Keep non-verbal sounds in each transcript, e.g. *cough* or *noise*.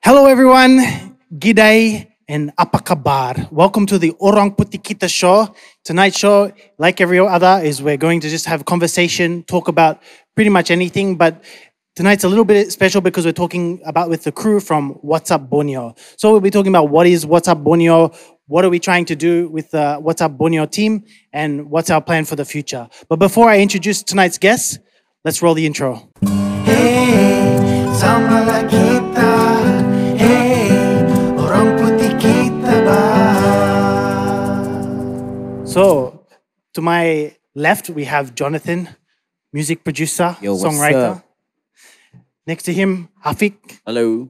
Hello, everyone. G'day and apa kabar. Welcome to the Orang Putih Kita show. Tonight's show, like every other, is we're going to just have a conversation, talk about pretty much anything. But tonight's a little bit special because we're talking about with the crew from What's Up Borneo. So we'll be talking about what is What's Up Borneo, what are we trying to do with the What's Up Borneo team, and what's our plan for the future. But before I introduce tonight's guests, let's roll the intro. Hey, So, to my left, we have Jonathan, music producer, Yo, songwriter. up? Next to him, Aphik. Hello.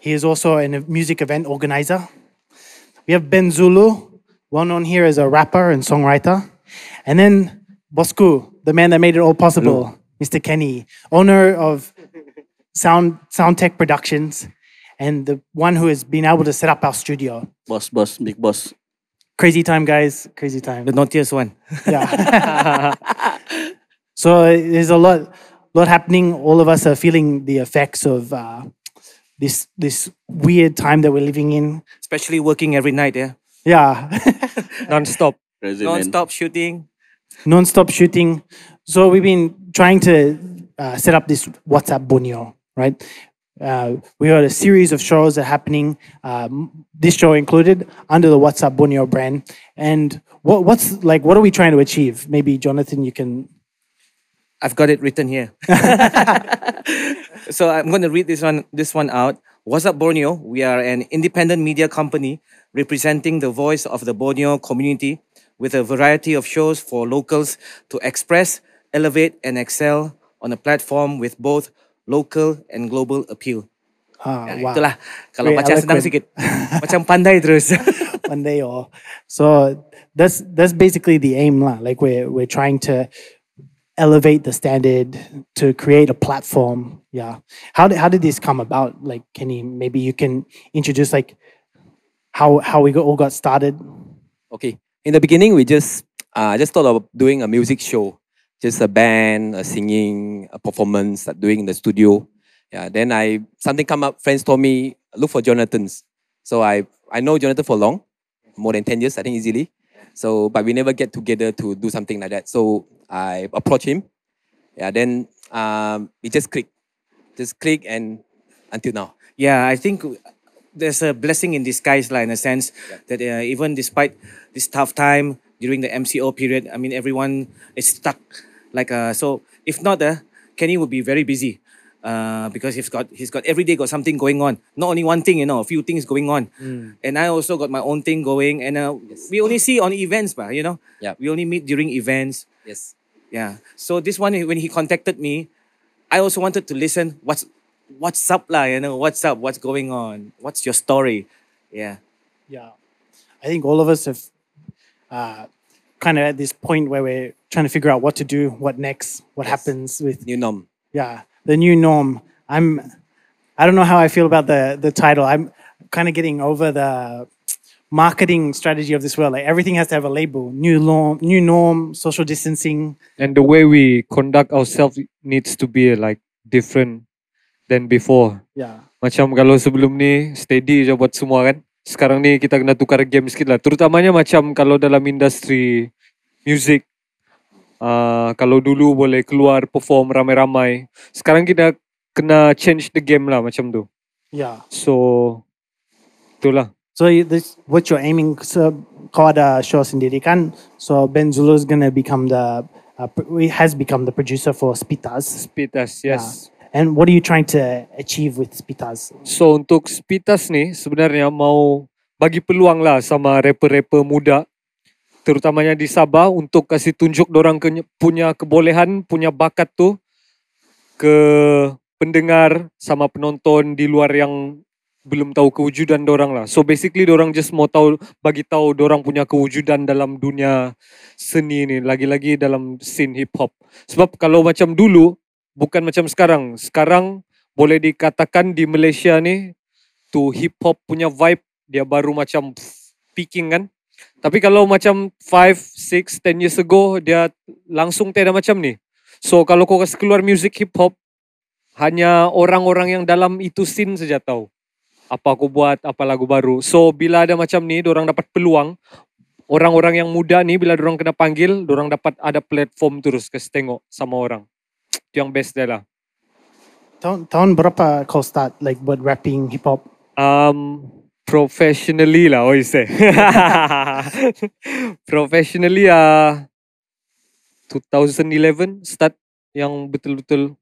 He is also a music event organizer. We have Benzooloo, well known here as a rapper and songwriter. And then Bosku, the man that made it all possible, Mr. Kenny, owner of Sound Sound Tech Productions, and the one who has been able to set up our studio. Boss, boss, big boss. Crazy time, guys. Crazy time. The naughtiest one. Yeah. *laughs* so there's a lot, lot happening. All of us are feeling the effects of uh, this this weird time that we're living in. Especially working every night, yeah. Yeah, *laughs* Non-stop. Crazy Non-stop shooting. non-stop shooting. So we've been trying to uh, set up this What's Up Borneo, right? Uh, we got a series of shows that are happening, um, this show included, under the What's Up Borneo brand. And what, what's like, what are we trying to achieve? Maybe Jonathan, you can. I've got it written here. *laughs* so I'm going to read this one this one out. What's up Borneo? We are an independent media company representing the voice of the Borneo community with a variety of shows for locals to express, elevate and excel on a platform with both local and global appeal. Ah, Ya, wow. Itulah kalau Very baca senang sikit. *laughs* Macam pandai terus. one day or so that's that's basically the aim lah. like we're we're trying to elevate the standard to create a platform yeah how did, how did this come about like can you maybe you can introduce like how how we got, all got started Okay. In the beginning, we just uh, just thought of doing a music show, just a band, a singing, a performance, that doing in the studio. Yeah. Then I something come up. Friends told me look for Jonathan's. So I I know Jonathan for long, more than ten years, I think easily. So but we never get together to do something like that. So I approach him. Yeah. Then um, we just click, just click, and until now. Yeah, I think there's a blessing in disguise, lah, in a sense that uh, even despite this tough time during the MCO period, I mean, everyone is stuck. Like, uh, so if not, uh, Kenny would be very busy. Uh, because he's got he's got every day got something going on. Not only one thing, you know, a few things going on. And I also got my own thing going. And uh, we only see on events, bah, you know. Yeah. We only meet during events. Yes. Yeah. So this one, when he contacted me, I also wanted to listen. What's what's up, lah? You know, what's up? What's going on? What's your story? Yeah. yeah i think all of us have uh, kind of at this point where we're trying to figure out what to do what next what happens with New norm. yeah the new norm. I'm i don't know how i feel about the the title. I'm kind of getting over the marketing strategy of this world. Like everything has to have a label. New norm new norm social distancing. And the way we conduct ourselves needs to be like different than before. yeah. Macam kalau sebelum ni steady je buat semua kan. Sekarang ni kita kena tukar game sikit lah. Terutamanya macam kalau dalam industri music. Uh, kalau dulu boleh keluar perform ramai-ramai. Sekarang kita kena change the game lah macam tu. yeah So itulah. so this what you're aiming so kau ada show sendiri kan so Ben Zulu is gonna become the uh, has become the producer for Spitas Spitas, yes. And what are you trying to achieve with Spitas So untuk Spitas ni sebenarnya mau bagi peluang lah sama rapper-rapper muda terutamanya di Sabah untuk kasih tunjuk dorang ke, punya kebolehan, punya bakat tu ke pendengar sama penonton di luar yang belum tahu kewujudan dorang lah. So basically dorang just mau tahu bagi tahu dorang punya kewujudan dalam dunia seni ni lagi-lagi dalam scene hip hop. Sebab kalau macam dulu bukan macam sekarang. Sekarang boleh dikatakan di Malaysia ni tu hip hop punya vibe dia baru macam peaking kan. Tapi kalau macam 5, 6, 10 years ago dia langsung tiada macam ni. So kalau kau kasi keluar music hip hop hanya orang-orang yang dalam itu scene saja tahu. apa aku buat, apa lagu baru. So bila ada macam ni, orang dapat peluang, orang-orang yang muda ni bila orang kena panggil, orang dapat ada platform terus kasi tengok sama orang. Itu yang best dia lah. Tahun, tahun berapa kau start like buat rapping hip hop? Um, professionally lah, oi say. *laughs* professionally ah 2011 start yang betul-betul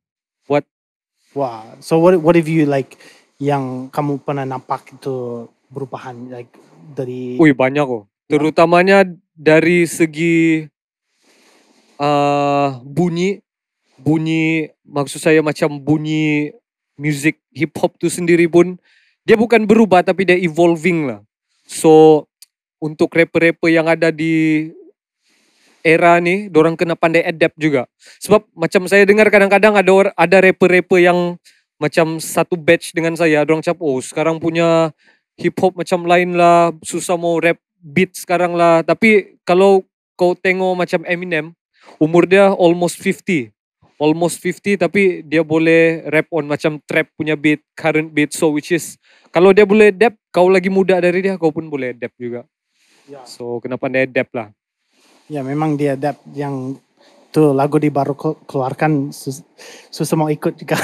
Wah. So what what have you like yang kamu pernah nampak itu perubahan like dari Ui banyak kok. Terutamanya dari segi uh, bunyi, bunyi maksud saya macam bunyi music hip hop tu sendiri pun dia bukan berubah tapi dia evolving lah. So untuk rapper-rapper yang ada di era ni, orang kena pandai adapt juga. Sebab macam saya dengar kadang-kadang ada ada rapper-rapper yang macam satu batch dengan saya, orang cakap, oh sekarang punya hip hop macam lain lah, susah mau rap beat sekarang lah. Tapi kalau kau tengok macam Eminem, umur dia almost 50. Almost 50 tapi dia boleh rap on macam trap punya beat, current beat. So which is, kalau dia boleh adapt, kau lagi muda dari dia, kau pun boleh adapt juga. Ya. So kena pandai adapt lah. Ya memang dia adapt yang tu lagu di baru ke- keluarkan sus, susah mau ikut juga.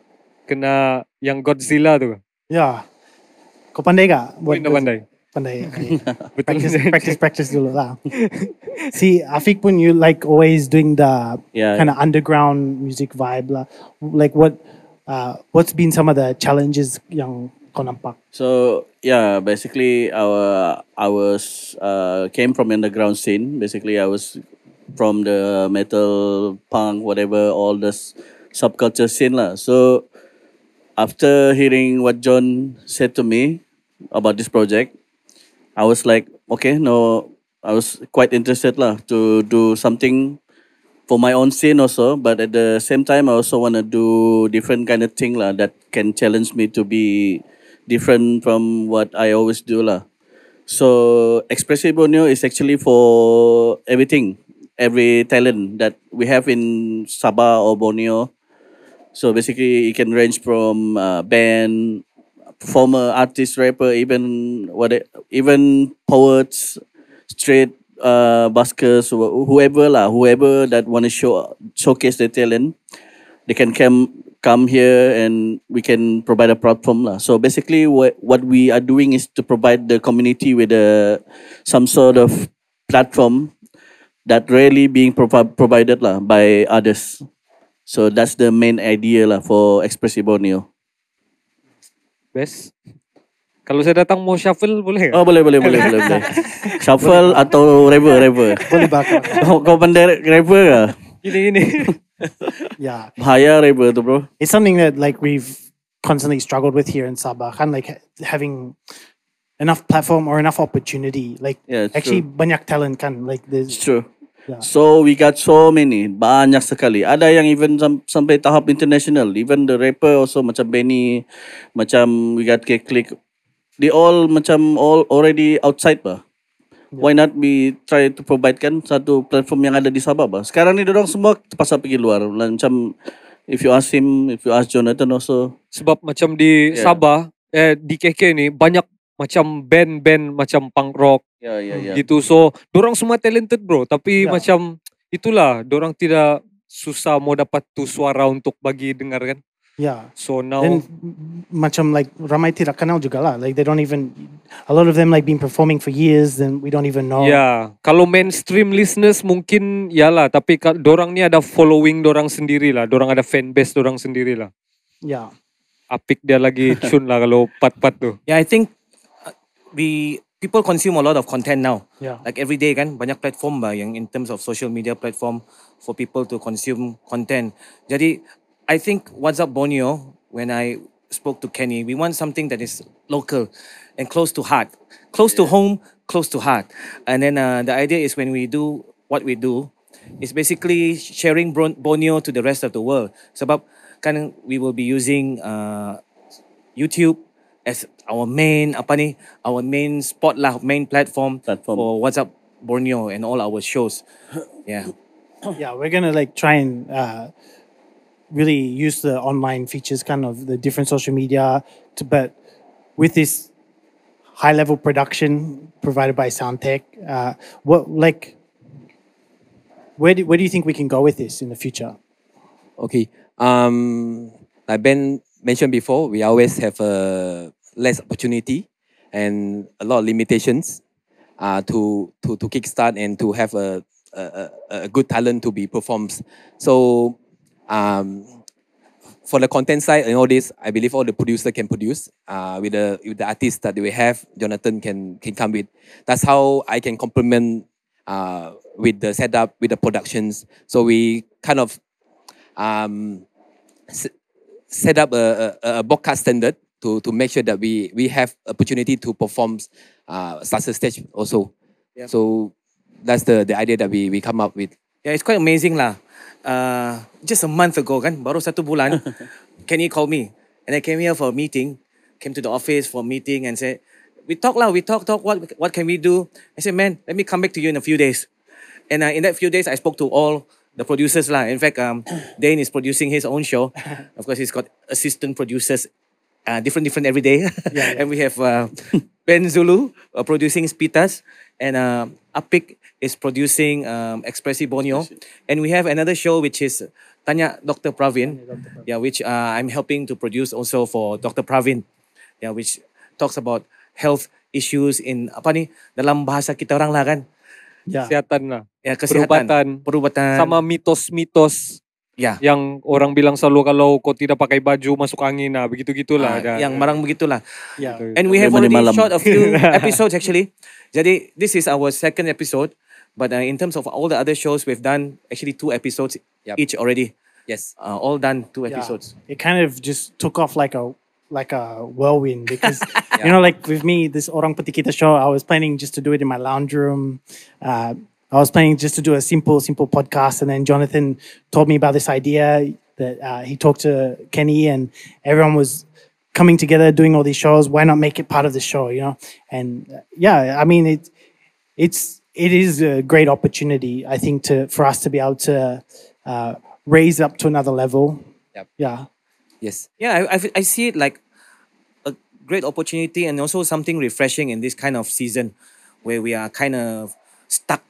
*laughs* Kena yang Godzilla tu. ya. Kau pandai gak? Buat Buat pandai. Pandai. *laughs* *laughs* Practice, practice, practice dulu lah. See, Aphik pun you like always doing the Yeah. kind of underground music vibe lah. Like what, uh, what's been some of the challenges yang kau nampak? So yeah, basically our I was uh, came from underground scene. Basically, I was from the metal, punk, whatever, all this subculture scene lah. So after hearing what John said to me about this project, I was like, okay, no, I was quite interested lah to do something for my own scene also. But at the same time, I also want to do different kind of thing lah that can challenge me to be different from what I always do lah. So Expressive Borneo is actually for everything, every talent that we have in Sabah or Borneo. So basically, it can range from uh, band, performer, artist, rapper, even what, even poets, street uh, buskers, whoever lah, whoever that want to show showcase their talent, they can come come here and we can provide a platform lah. So basically, what what we are doing is to provide the community with a some sort of platform that really being provi- provided lah by others. So that's the main idea lah for Expressive Borneo. Best. Kalau saya datang mau shuffle boleh Oh boleh boleh boleh boleh boleh. *laughs* Shuffle atau rapper rapper. Boleh bakar. Kau, *laughs* kau pandai rapper ke? Ini ini. *laughs* yeah. Bahaya rapper tu bro. It's something that like we've constantly struggled with here in Sabah. Kan like ha- having enough platform or enough opportunity. Like Yeah, actually true. banyak talent kan. Like It's there's true. Yeah. So we got so many, banyak sekali. Ada yang even sam- sampai tahap international. Even the rapper also macam Benny, macam we got K Click. They all macam all already outside bah. Why not we try to provide kan satu platform yang ada di Sabah bah. Sekarang ni orang semua terpaksa pergi luar. Macam if you ask him, if you ask Jonathan also. Sebab macam di Yeah. Sabah, eh di KK ni banyak macam band-band macam punk rock Ya ya ya. gitu. So, dorang semua talented bro, tapi Ya. macam itulah, dorang tidak susah mau dapat tu suara untuk bagi dengar kan. yeah. So now Then macam like ramai tidak kenal juga lah. Like they don't even a lot of them like been performing for years and we don't even know. Ya, kalau mainstream listeners mungkin ya lah, tapi dorang ni ada following dorang sendiri lah, dorang ada fan base dorang sendiri lah. Yeah. Apik dia lagi *laughs* cun lah kalau part-part tu. Yeah, I think uh, we people consume a lot of content now. Yeah. Like every day kan banyak platform ba yang in terms of social media platform for people to consume content. Jadi I think what's up Borneo when I spoke to Kenny, we want something that is local and close to heart, close to home, close to heart. And then uh, the idea is when we do what we do, is basically sharing Borneo to the rest of the world. Sebab kan we will be using uh, YouTube as our main apa ni our main spot lah main platform, Platform. for what's up Borneo and all our shows. Yeah. *coughs* yeah, we're gonna like try and uh, really use the online features, kind of the different social media. To, but with this high level production provided by Soundtech, uh, what like where do, where do you think we can go with this in the future? Okay. Um, like Ben mentioned before, we always have a less opportunity and a lot of limitations uh, to to to kickstart and to have a a, a, good talent to be performed. So um, for the content side and all this, I believe all the producer can produce uh, with the with the artists that we have. Jonathan can can come with. That's how I can complement uh, with the setup with the productions. So we kind of um, set up a, a, a broadcast standard to, to make sure that we, we have opportunity to perform uh, starter stage also. Yeah. So that's the, the idea that we, we come up with. Yeah, it's quite amazing lah. Uh, just a month ago kan, baru satu bulan, *laughs* Kenny called me. And I came here for a meeting, came to the office for a meeting and said, we talk lah, we talk, talk, what, what can we do? I said, man, let me come back to you in a few days. And uh, in that few days, I spoke to all the producers lah. In fact, um, *coughs* Dane is producing his own show. *laughs* Of course, he's got assistant producers, uh, different, different every day. Yeah. *laughs* and we have uh, *laughs* Benzooloo uh, producing Spitas, and uh, Aphik is producing um, Expressi Borneo. And we have another show which is Tanya Dr. Pravin, yeah, which uh, I'm helping to produce also for Dr. Pravin, yeah, which talks about health issues in apa ni dalam bahasa kita orang lah kan, Yeah. Kesihatan lah. ya kesihatan, Perubatan. perubatan, Sama mitos-mitos ya, yang orang bilang selalu kalau kau tidak pakai baju masuk angin lah. Begitu-gitulah. ah, kan. yang marang begitulah. Yeah. And we have already malam. shot a few *laughs* episodes actually. Jadi this is our second episode, but uh, in terms of all the other shows we've done, actually two episodes Yup. each already. Yes. Uh, all done two Yeah. episodes. It kind of just took off like a like a whirlwind because *laughs* you know, like with me, this Orang Putih Kita show, I was planning just to do it in my lounge room. Uh, I was planning just to do a simple, simple podcast, and then Jonathan told me about this idea that uh, he talked to Kenny, and everyone was coming together doing all these shows. Why not make it part of the show? You know, and uh, yeah, I mean it. It's it is a great opportunity, I think, to for us to be able to uh, raise up to another level. Yep. Yeah. Yes. Yeah, I, I, I see it like a great opportunity and also something refreshing in this kind of season where we are kind of stuck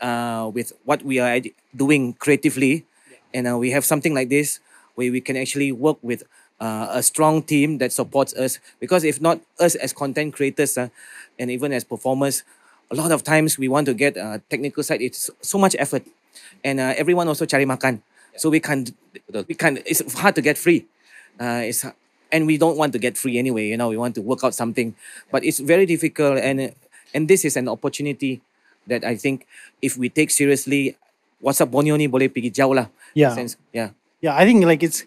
uh, with what we are doing creatively. And uh, we have something like this where we can actually work with uh, a strong team that supports us. Because if not us as content creators uh, and even as performers, a lot of times we want to get uh, technical side. It's so much effort. And uh, everyone also cari makan. So we can't, we can't, it's hard to get free. Uh, it's and we don't want to get free anyway. You know, we want to work out something, but it's very difficult. And and this is an opportunity that I think if we take seriously, What's Up Borneo ni boleh pergi jauh lah. Yeah. sense, yeah. Yeah, I think like it's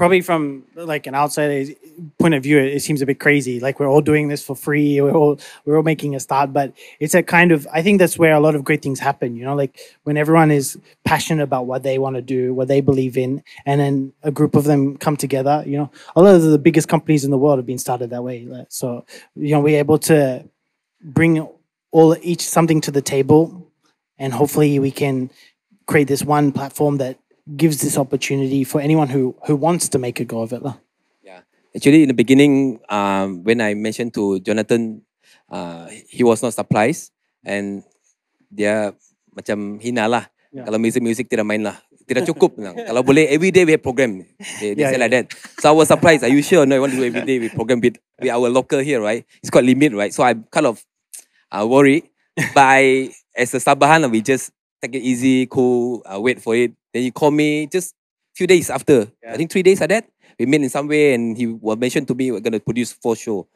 probably from like an outsider point of view, it seems a bit crazy. Like we're all doing this for free. We're all we're all making a start, but it's a kind of I think that's where a lot of great things happen. You know, like when everyone is passionate about what they want to do, what they believe in, and then a group of them come together. You know, a lot of the biggest companies in the world have been started that way. So you know, we're able to bring all each something to the table, and hopefully we can create this one platform that gives this opportunity for anyone who who wants to make a go of it. lah. Yeah. Actually, in the beginning, um, when I mentioned to Jonathan, uh, he was not surprised and dia macam hina lah. Yeah. Kalau music-music tidak main lah. Tidak cukup. bilang. *laughs* Kalau boleh, every day we have program. They, they Yeah, say yeah. like that. So I was surprised. Are you sure? No, I want to do every day with program with, with our local here, right? It's quite limit, right? So I'm kind of uh, worried. but I, as a Sabahan, we just take it easy, cool, uh, wait for it. Then you call me just few days after. I think three days like that. We met in some way and he was mentioned to me we're gonna produce four show.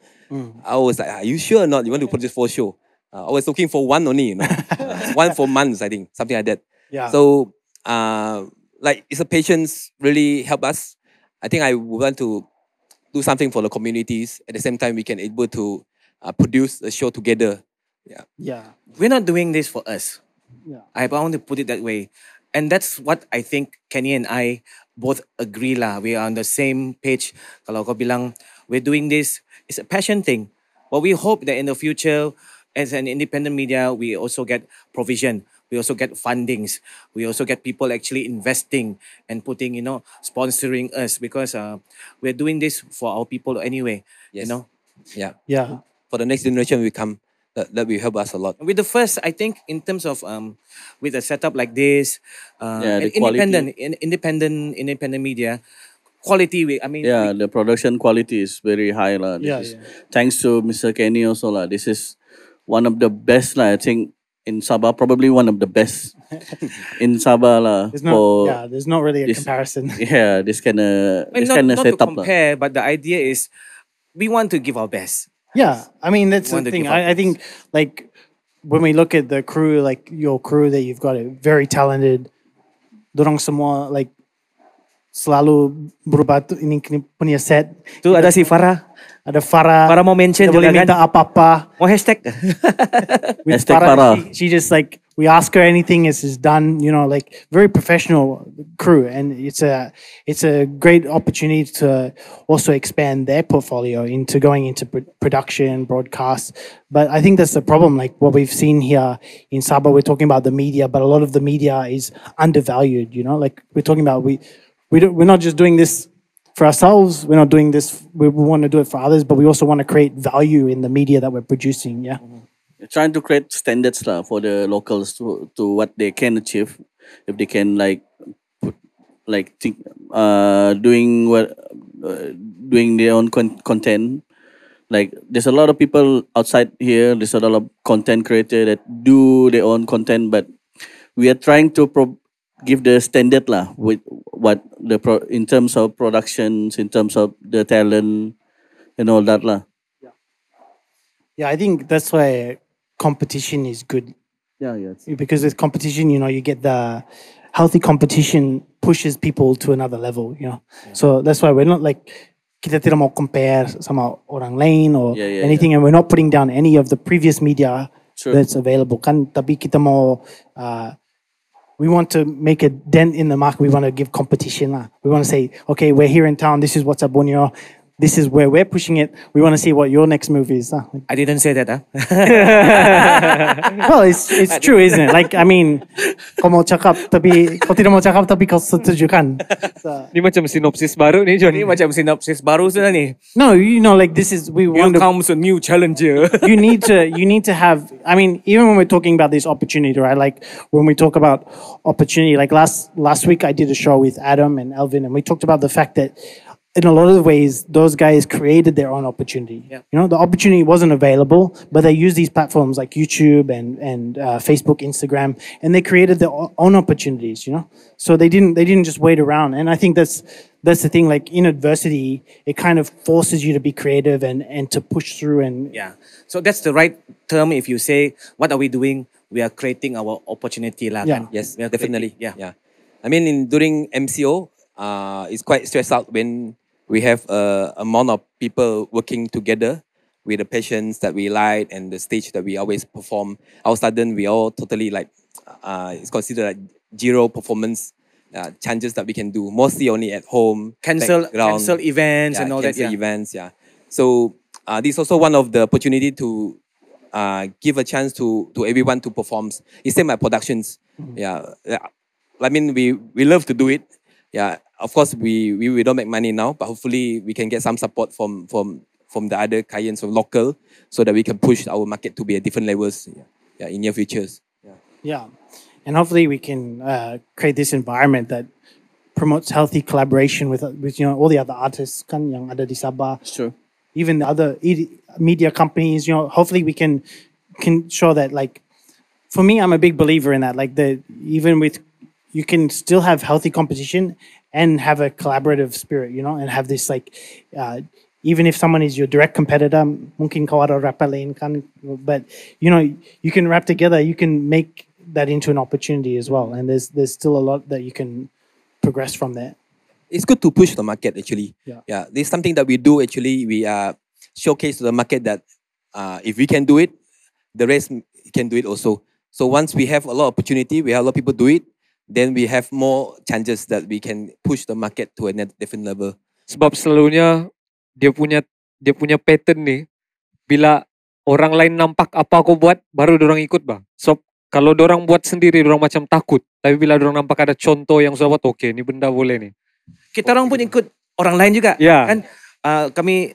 I was like, are you sure or not? You want to produce four show? Uh, I was looking for one only, you know. *laughs* Uh, one for months, I think, something like that. Yeah. So, uh, like, it's a patience really help us. I think I want to do something for the communities. At the same time, we can able to uh, produce a show together. Yeah. yeah, We're not doing this for us. yeah, I want to put it that way. And that's what I think Kenny and I both agree lah. We are on the same page. Kalau kau bilang we're doing this, it's a passion thing. But we hope that in the future, as an independent media, we also get provision. We also get fundings. We also get people actually investing and putting, you know, sponsoring us because uh, we're doing this for our people anyway. You know, Yeah. Yeah. For the next generation we come, that, that will help us a lot. With the first, I think in terms of um, with a setup like this, uh, Yeah, the and independent, in, independent, independent media, quality. We, I mean, Yeah, we- the production quality is very high lah. This Yeah, is- yeah. Thanks to Mr. Kenny also lah. This is one of the best lah. I think in Sabah, probably one of the best *laughs* in Sabah lah. There's no, for yeah, there's not really a this- comparison. *laughs* yeah, this kind of I mean, this not, kind of not to setup lah. compare, but the idea is we want to give our best. Yeah, I mean that's the thing. I, I think like when we look at the crew, like your crew that you've got, a very talented. Dorang semua like selalu berubah tu ini kini punya set. Tu ada si Farah. Ada Farah. Farah mau mention dia boleh juga kan? minta apa-apa. Mau hashtag. *laughs* With Hashtag Farah. She, she just like we ask her anything, it's just done. You know, like very professional crew, and it's a it's a great opportunity to also expand their portfolio into going into pr- production, broadcast. But I think that's the problem. Like what we've seen here in Sabah, we're talking about the media, but a lot of the media is undervalued. You know, like we're talking about we we don't, we're not just doing this for ourselves. We're not doing this. We, we want to do it for others, but we also want to create value in the media that we're producing. Yeah. Mm-hmm. Trying to create standards lah for the locals to to what they can achieve. If they can like put like think uh doing what uh, doing their own con- content. Like there's a lot of people outside here. There's a lot of content creator that do their own content but we are trying to pro- give the standard lah with what the pro- in terms of productions in terms of the talent and all that lah. Yeah, Yeah, I think that's why competition is good yeah yeah because with competition, you know, you get the healthy competition pushes people to another level, you know. So that's why we're not like kita tidak mau compare sama orang lain or Yeah, yeah, anything, and we're not putting down any of the previous media Sure. that's available. Kan, tapi kita mau uh, we want to make a dent in the market. We want to give competition. Lah. We want to say, okay, we're here in town. This is what's up, Borneo. This is where we're pushing it. We want to see what your next move is. lah. I didn't say that. Ah. *laughs* well, it's it's true, isn't it? Like, I mean, kau mau cakap tapi kau tidak mau cakap tapi kau setuju kan? So, Ni macam sinopsis baru ni John. Ini macam sinopsis baru sudah ni. no, you know, like this is we Here want to. comes a new challenger. *laughs* You need to you need to have. I mean, even when we're talking about this opportunity, right? Like when we talk about opportunity, like last last week I did a show with Adam and Elvin, and we talked about the fact that. In a lot of ways, those guys created their own opportunity. Yeah. You know, the opportunity wasn't available, but they used these platforms like YouTube and and uh, Facebook, Instagram, and they created their own opportunities. You know, so they didn't they didn't just wait around. And I think that's that's the thing. Like in adversity, it kind of forces you to be creative and and to push through and Yeah. So that's the right term if you say, what are we doing? We are creating our opportunity lah Yeah. Yes, We definitely. creating- Yeah. yeah. I mean, in during MCO, uh, it's quite stressed out when we have a amount of people working together with the patients that we like and the stage that we always perform. All of a sudden, we all totally like, uh, it's considered like zero performance uh, chances that we can do. Mostly only at home. Cancel, background. cancel events yeah, and all that. Yeah. events. Yeah. So uh, this is also one of the opportunity to uh, give a chance to to everyone to perform. It's same like productions. Yeah. yeah. I mean, we we love to do it. Yeah. Of course, we, we we don't make money now, but hopefully we can get some support from from from the other clients of local, so that we can push our market to be at different levels. Yeah. Yeah. In near futures. Yeah. Yeah, and hopefully we can uh, create this environment that promotes healthy collaboration with with you know all the other artists kan yang ada di Sabah, sure even the other media companies. You know, hopefully we can can show that like for me, I'm a big believer in that. Like the even with you can still have healthy competition and have a collaborative spirit, you know, and have this like uh, even if someone is your direct competitor, mungkin kau ada rapper kan, but you know you can rap together. You can make that into an opportunity as well, and there's there's still a lot that you can progress from there. it's good to push the market actually. Yeah. Yeah. This something that we do actually. We uh, showcase to the market that uh, if we can do it, the rest can do it also. So once we have a lot of opportunity, we have a lot of people do it, then we have more chances that we can push the market to a different level. Sebab selalunya dia punya dia punya pattern ni bila orang lain nampak apa kau buat baru orang ikut bang. So kalau orang buat sendiri orang macam takut. Tapi bila orang nampak ada contoh yang sudah buat okey ni benda boleh ni. Kita orang pun ikut orang lain juga. Ya. Kan uh, kami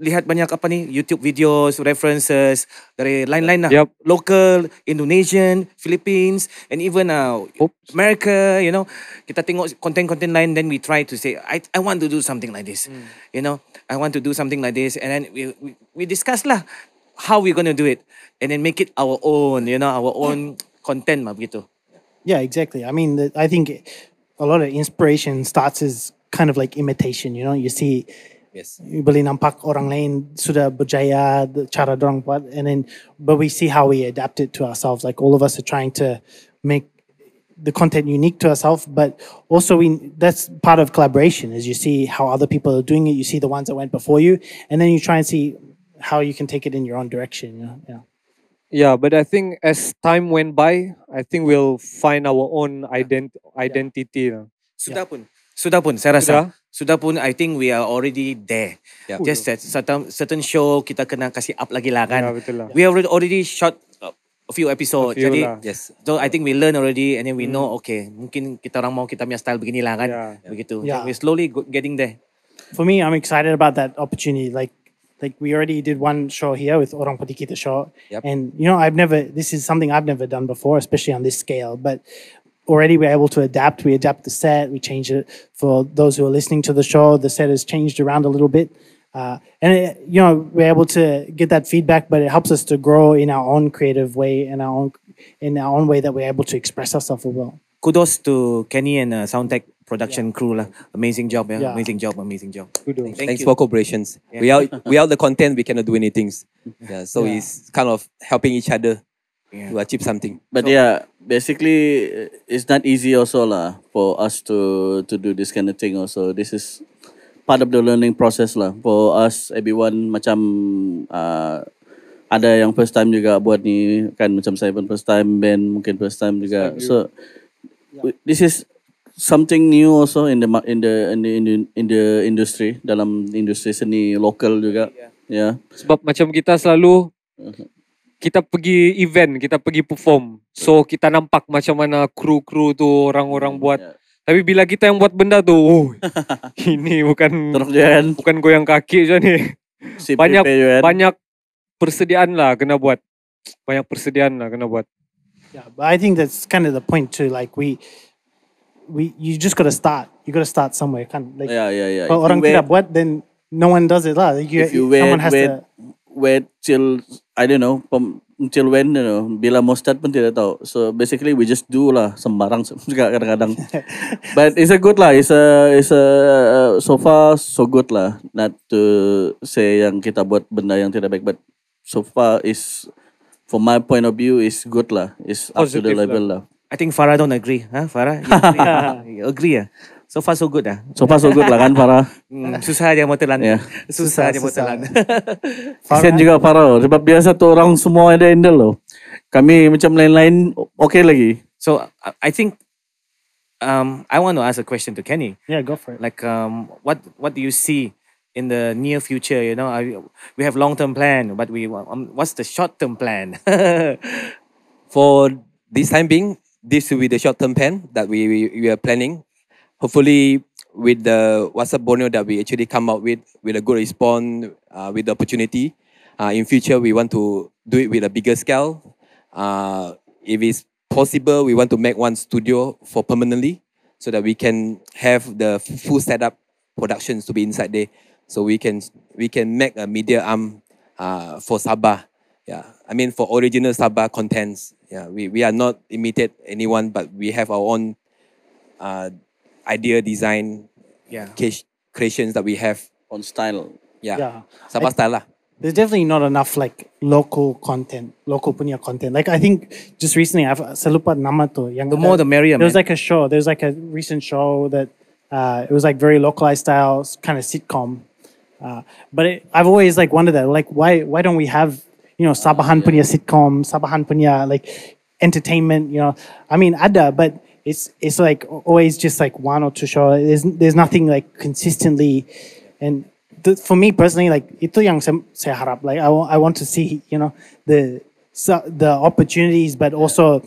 lihat banyak apa ni YouTube videos, references dari lain-lain lah. Yup. Local, Indonesian, Philippines, and even uh, Oops. America. You know, kita tengok konten-konten lain, then we try to say, I I want to do something like this. You know, I want to do something like this, and then we we, we discuss lah how we're gonna do it, and then make it our own. You know, our own *clears throat* content mah begitu. Yeah, exactly. I mean, the, I think a lot of inspiration starts as kind of like imitation. You know, you see, Yes. you boleh nampak orang lain sudah berjaya the cara dorang buat, and then but we see how we adapt it to ourselves. Like all of us are trying to make the content unique to ourselves, but also we that's part of collaboration. Is you see how other people are doing it, you see the ones that went before you, and then you try and see how you can take it in your own direction. You know? Yeah. Yeah, but I think as time went by, I think we'll find our own ident- identity. lah. Sudah pun, sudah pun. Saya rasa Sudah? Sudah pun. I think we are already there. Yeah. Just that certain certain show kita kena kasih up lagi lah kan. Ya, betul lah. We already already shot uh, a few episodes. A few Jadi lah. Yes. so I think we learn already and then we know okay mungkin kita orang mau kita punya style beginilah kan. Yeah. Begitu. Yeah. We're slowly getting there. for me, I'm excited about that opportunity. Like, like we already did one show here with Orang Putih Kita show, Yep. and you know, I've never. This is something I've never done before, especially on this scale. But already we're able to adapt. We adapt the set. We change it for those who are listening to the show. The set has changed around a little bit. Uh, and it, you know we're able to get that feedback, but it helps us to grow in our own creative way, in our own in our own way that we're able to express ourselves well. Kudos to Kenny and uh, Soundtech production crew lah. Amazing job ya. Yeah. Amazing job. Amazing job. Kudos. Thank Thanks you. for cooperations. Without without the content, we cannot do anything. *laughs* Yeah. So Yeah. it's kind of helping each other Yeah. to achieve something. But yeah, basically, uh, it's not easy also lah for us to to do this kind of thing. Also, this is part of the learning process lah for us. Everyone macam uh, ada yang first time juga buat ni kan macam saya pun first time band mungkin first time juga. So w- this is something new also in the in the in the in the, in the industry dalam industri seni lokal juga. Yeah. Sebab macam kita selalu kita pergi event, kita pergi perform. So kita nampak macam mana kru-kru tu orang-orang buat. Yeah. Tapi bila kita yang buat benda tu, oh, *laughs* ini bukan kan. bukan goyang kaki je ni. Si Banyak kan. banyak persediaan lah kena buat. Banyak persediaan lah kena buat. Yeah, but I think that's kind of the point too. Like we, we you just got to start. You got to start somewhere. Kan? Like Yeah, yeah, yeah. kalau orang wait- tidak buat, then no one does it lah. Like you, if you wait, someone has wait, to. wait till I don't know, pem, until when you know, bila mau start pun tidak tahu. So basically we just do lah sembarang *laughs* juga kadang-kadang. But it's a good lah. It's a it's a uh, so far so good lah. Not to say yang kita buat benda yang tidak baik, but so far is from my point of view is good lah. It's up to the Positive lah. level lah. I think Farah don't agree. Huh, Farah? You agree? *laughs* you agree ah? So far so good ah. So far so good lah kan Farah. Hmm, susah dia mau telan. Yeah. Susah, Susah, dia mau telan. Kesian juga Farah. Sebab biasa tuh orang semua ada handle loh. Kami macam lain-lain okay lagi. so I- think um, I want to ask a question to Kenny. Yeah, go for it. Like um, what what do you see in the near future? You know, I, we have long term plan, but we um, what's the short term plan? *laughs* For this time being, this will be the short term plan that we, we, we are planning. Hopefully, with the What's Up Borneo that we actually come out with, with a good response, uh, with the opportunity. Uh, in future, we want to do it with a bigger scale. Uh, if it's possible, we want to make one studio for permanently, so that we can have the full setup productions to be inside there. So we can we can make a media arm uh, for Sabah. Yeah, I mean for original Sabah contents. Yeah, we, we are not imitate anyone, but we have our own uh, idea design yeah. case- creations that we have. On style. Yeah, Yeah. Sabah I- style lah. There's definitely not enough like local content, local punya content. Like I think just recently I've selupa nama tu. Yang The more the merrier, There was man. like a show. There was like a recent show that uh, it was like very localized style, kind of sitcom. Uh, but it, I've always like wondered that, like why why don't we have you know Sabahan punya sitcom, Sabahan punya like entertainment? You know, I mean ada, but it's it's like always just like one or two show. There's there's nothing like consistently, and for me personally, like itu yang saya. Like I I want to see you know the so, the opportunities, but also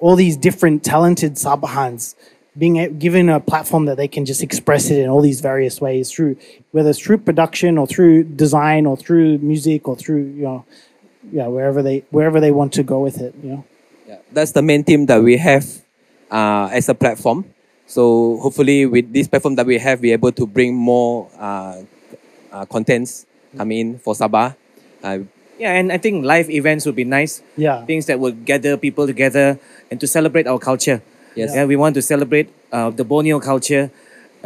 all these different talented Sabahans being given a platform that they can just express it in all these various ways through whether it's through production or through design or through music or through you know yeah wherever they wherever they want to go with it you know Yeah, that's the main theme that we have uh, as a platform. So hopefully, with this platform that we have, we're able to bring more uh, uh, contents come in for Sabah. Uh, Yeah, and I think live events would be nice. Yeah. Things that would gather people together and to celebrate our culture. Yes. Yeah, we want to celebrate uh, the Borneo culture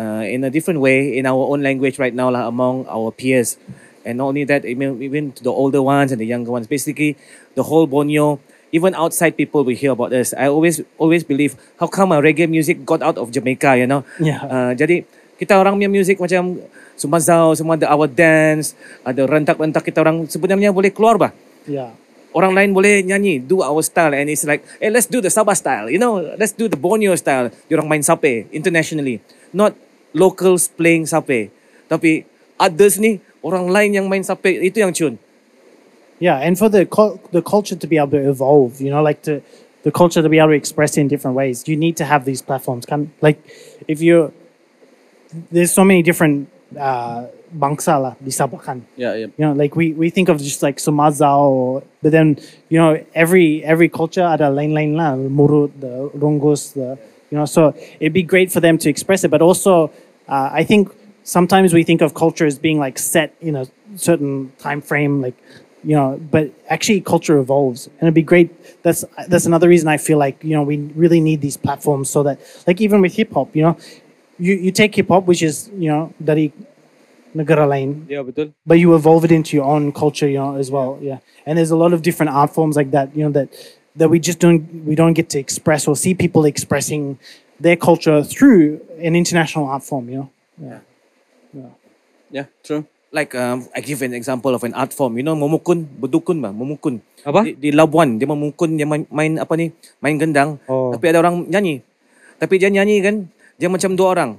uh, in a different way in our own language right now lah, among our peers. And not only that, even, even to the older ones and the younger ones. Basically, the whole Borneo, even outside people will hear about us. I always always believe, how come uh, reggae music got out of Jamaica, you know? Yeah. Uh, jadi kita orang punya music macam Sumazau, semua ada our dance, ada rentak-rentak kita orang sebenarnya boleh keluar bah. yeah Orang lain boleh nyanyi, do our style and it's like, hey let's do the Sabah style, you know, let's do the Borneo style. Diorang main sape internationally, not locals playing sape. Tapi others ni, orang lain yang main sape, itu yang cun. Yeah, and for the the culture to be able to evolve, you know, like to the culture to be able to express it in different ways, you need to have these platforms. Can like if you there's so many different uh, bangsa lah di Yeah, yeah. You know, like we, we think of just like Sumazau, or, but then you know every every culture ada lain lain lah, Murut, the Rungus, the you know. So it'd be great for them to express it, but also uh, I think sometimes we think of culture as being like set in a certain time frame, like you know. But actually, culture evolves, and it'd be great. That's that's another reason I feel like you know we really need these platforms so that like even with hip hop, you know, you you take hip hop, which is you know dari negara lain, Ya betul. but you evolve it into your own culture, you know, as well. Yeah, and there's a lot of different art forms like that, you know, that that we just don't we don't get to express or see people expressing their culture through an international art form, you know. yeah Yeah. Yeah, true. Like um, I give an example of an art form, you know, memukun, berdukun bah, memukun. Apa? Di, di Labuan, dia memukun, dia main, main apa ni, main gendang. Oh. Tapi ada orang nyanyi. Tapi dia nyanyi kan, dia macam dua orang.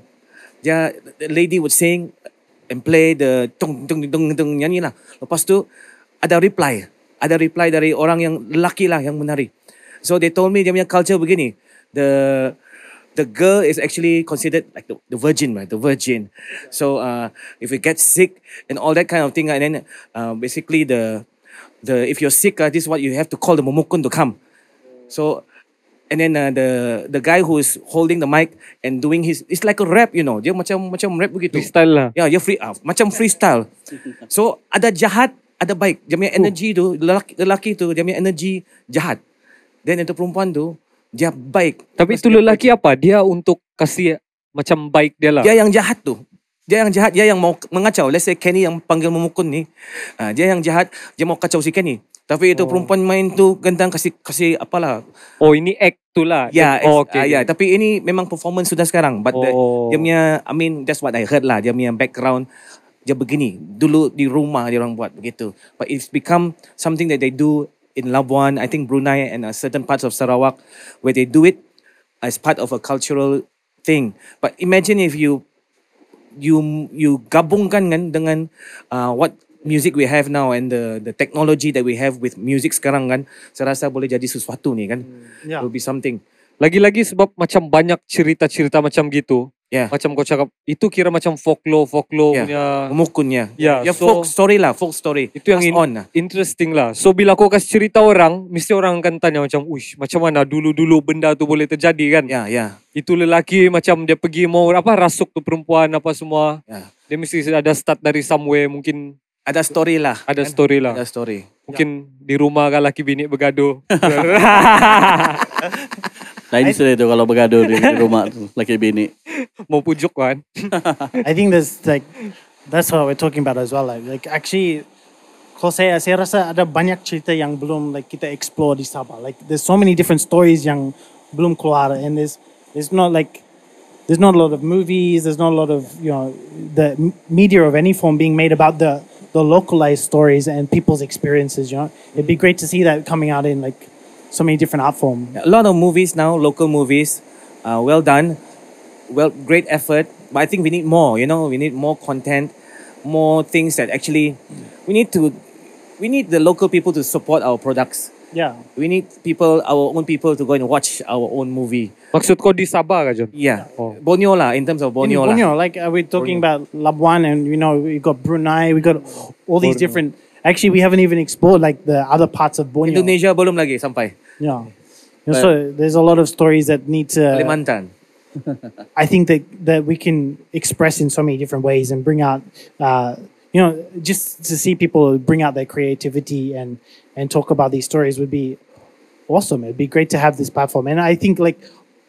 Dia, the lady would sing and play the tung tung tung tung nyanyi lah. Lepas tu ada reply, ada reply dari orang yang lelaki lah yang menari. So they told me dia punya culture begini. The the girl is actually considered like the, the virgin, right? The virgin. So uh, if you get sick and all that kind of thing, and then uh, basically the the if you're sick, uh, this is what you have to call the momokun to come. So and then uh, the the guy who is holding the mic and doing his it's like a rap, you know. Dia macam macam rap begitu. Freestyle lah. Ya, dia free ah, macam freestyle. So ada jahat, ada baik. Dia punya energy tu, lelaki, lelaki tu dia punya energy jahat. Then itu perempuan tu dia baik. Tapi itu lelaki apa? Dia untuk kasih macam baik dia lah. Dia yang jahat tu. Dia yang jahat, dia yang mau mengacau. Let's say Kenny yang panggil memukul ni. ah, dia yang jahat, dia mau kacau si Kenny. Tapi itu perempuan main tu gentang kasih kasih apalah. Oh ini act tu lah. Ya, oh, oh, okay. ya, tapi ini memang performance sudah sekarang. But the, Oh. dia punya I mean that's what I heard lah. Dia punya background dia begini. Dulu di rumah dia orang buat begitu. But it's become something that they do in Labuan, I think Brunei and uh, certain parts of Sarawak where they do it as part of a cultural thing. But imagine if you you you gabungkan kan dengan uh, what music we have now and the the technology that we have with music sekarang kan saya rasa boleh jadi sesuatu ni kan Yeah. will be something Lagi-lagi sebab macam banyak cerita-cerita macam gitu. Yeah. Macam kau cakap, itu kira macam folklore, folklore Yeah. punya memukunnya Ya, ya so- folk story lah folk story Itu yang in- on lah interesting lah. So bila kau kasih cerita orang, mesti orang akan tanya macam, uish, macam mana dulu-dulu benda tu boleh terjadi kan? ya ya Itu lelaki macam dia pergi mau apa rasuk tu perempuan apa semua. ya Dia mesti ada start dari somewhere, mungkin ada story lah ada kan? story lah. ada story Mungkin di rumah kan laki bini bergaduh. *laughs* *laughs* Lain sudah itu kalau bergaduh di, di rumah tu, laki bini. *laughs* mau pujuk kan. *laughs* I think there's like that's what we're talking about as well. Like, like actually, kalau saya saya rasa ada banyak cerita yang belum like kita explore di Sabah. Like there's so many different stories yang belum keluar, and there's there's not like there's not a lot of movies. There's not a lot of you know the media of any form being made about the the localized stories and people's experiences. You know, it'd be great to see that coming out in like so many different art form. a lot of movies now local movies uh, well done well great effort but I think we need more you know we need more content more things that actually we need to we need the local people to support our products Yeah. We need people, our own people, to go and watch our own movie. Maksud kau di Sabah kah Yeah, Oh. Borneo lah. In terms of In Borneo, lah. Borneo, like uh, we're talking about Labuan, and you know we got Brunei, we got all these different. Actually, we haven't even explored like the other parts of Borneo. Indonesia belum lagi sampai. Yeah. Know, so there's a lot of stories that need to. Kalimantan. *laughs* I think that that we can express in so many different ways and bring out, uh, you know, just to see people bring out their creativity and and talk about these stories would be awesome. It'd be great to have this platform, and I think like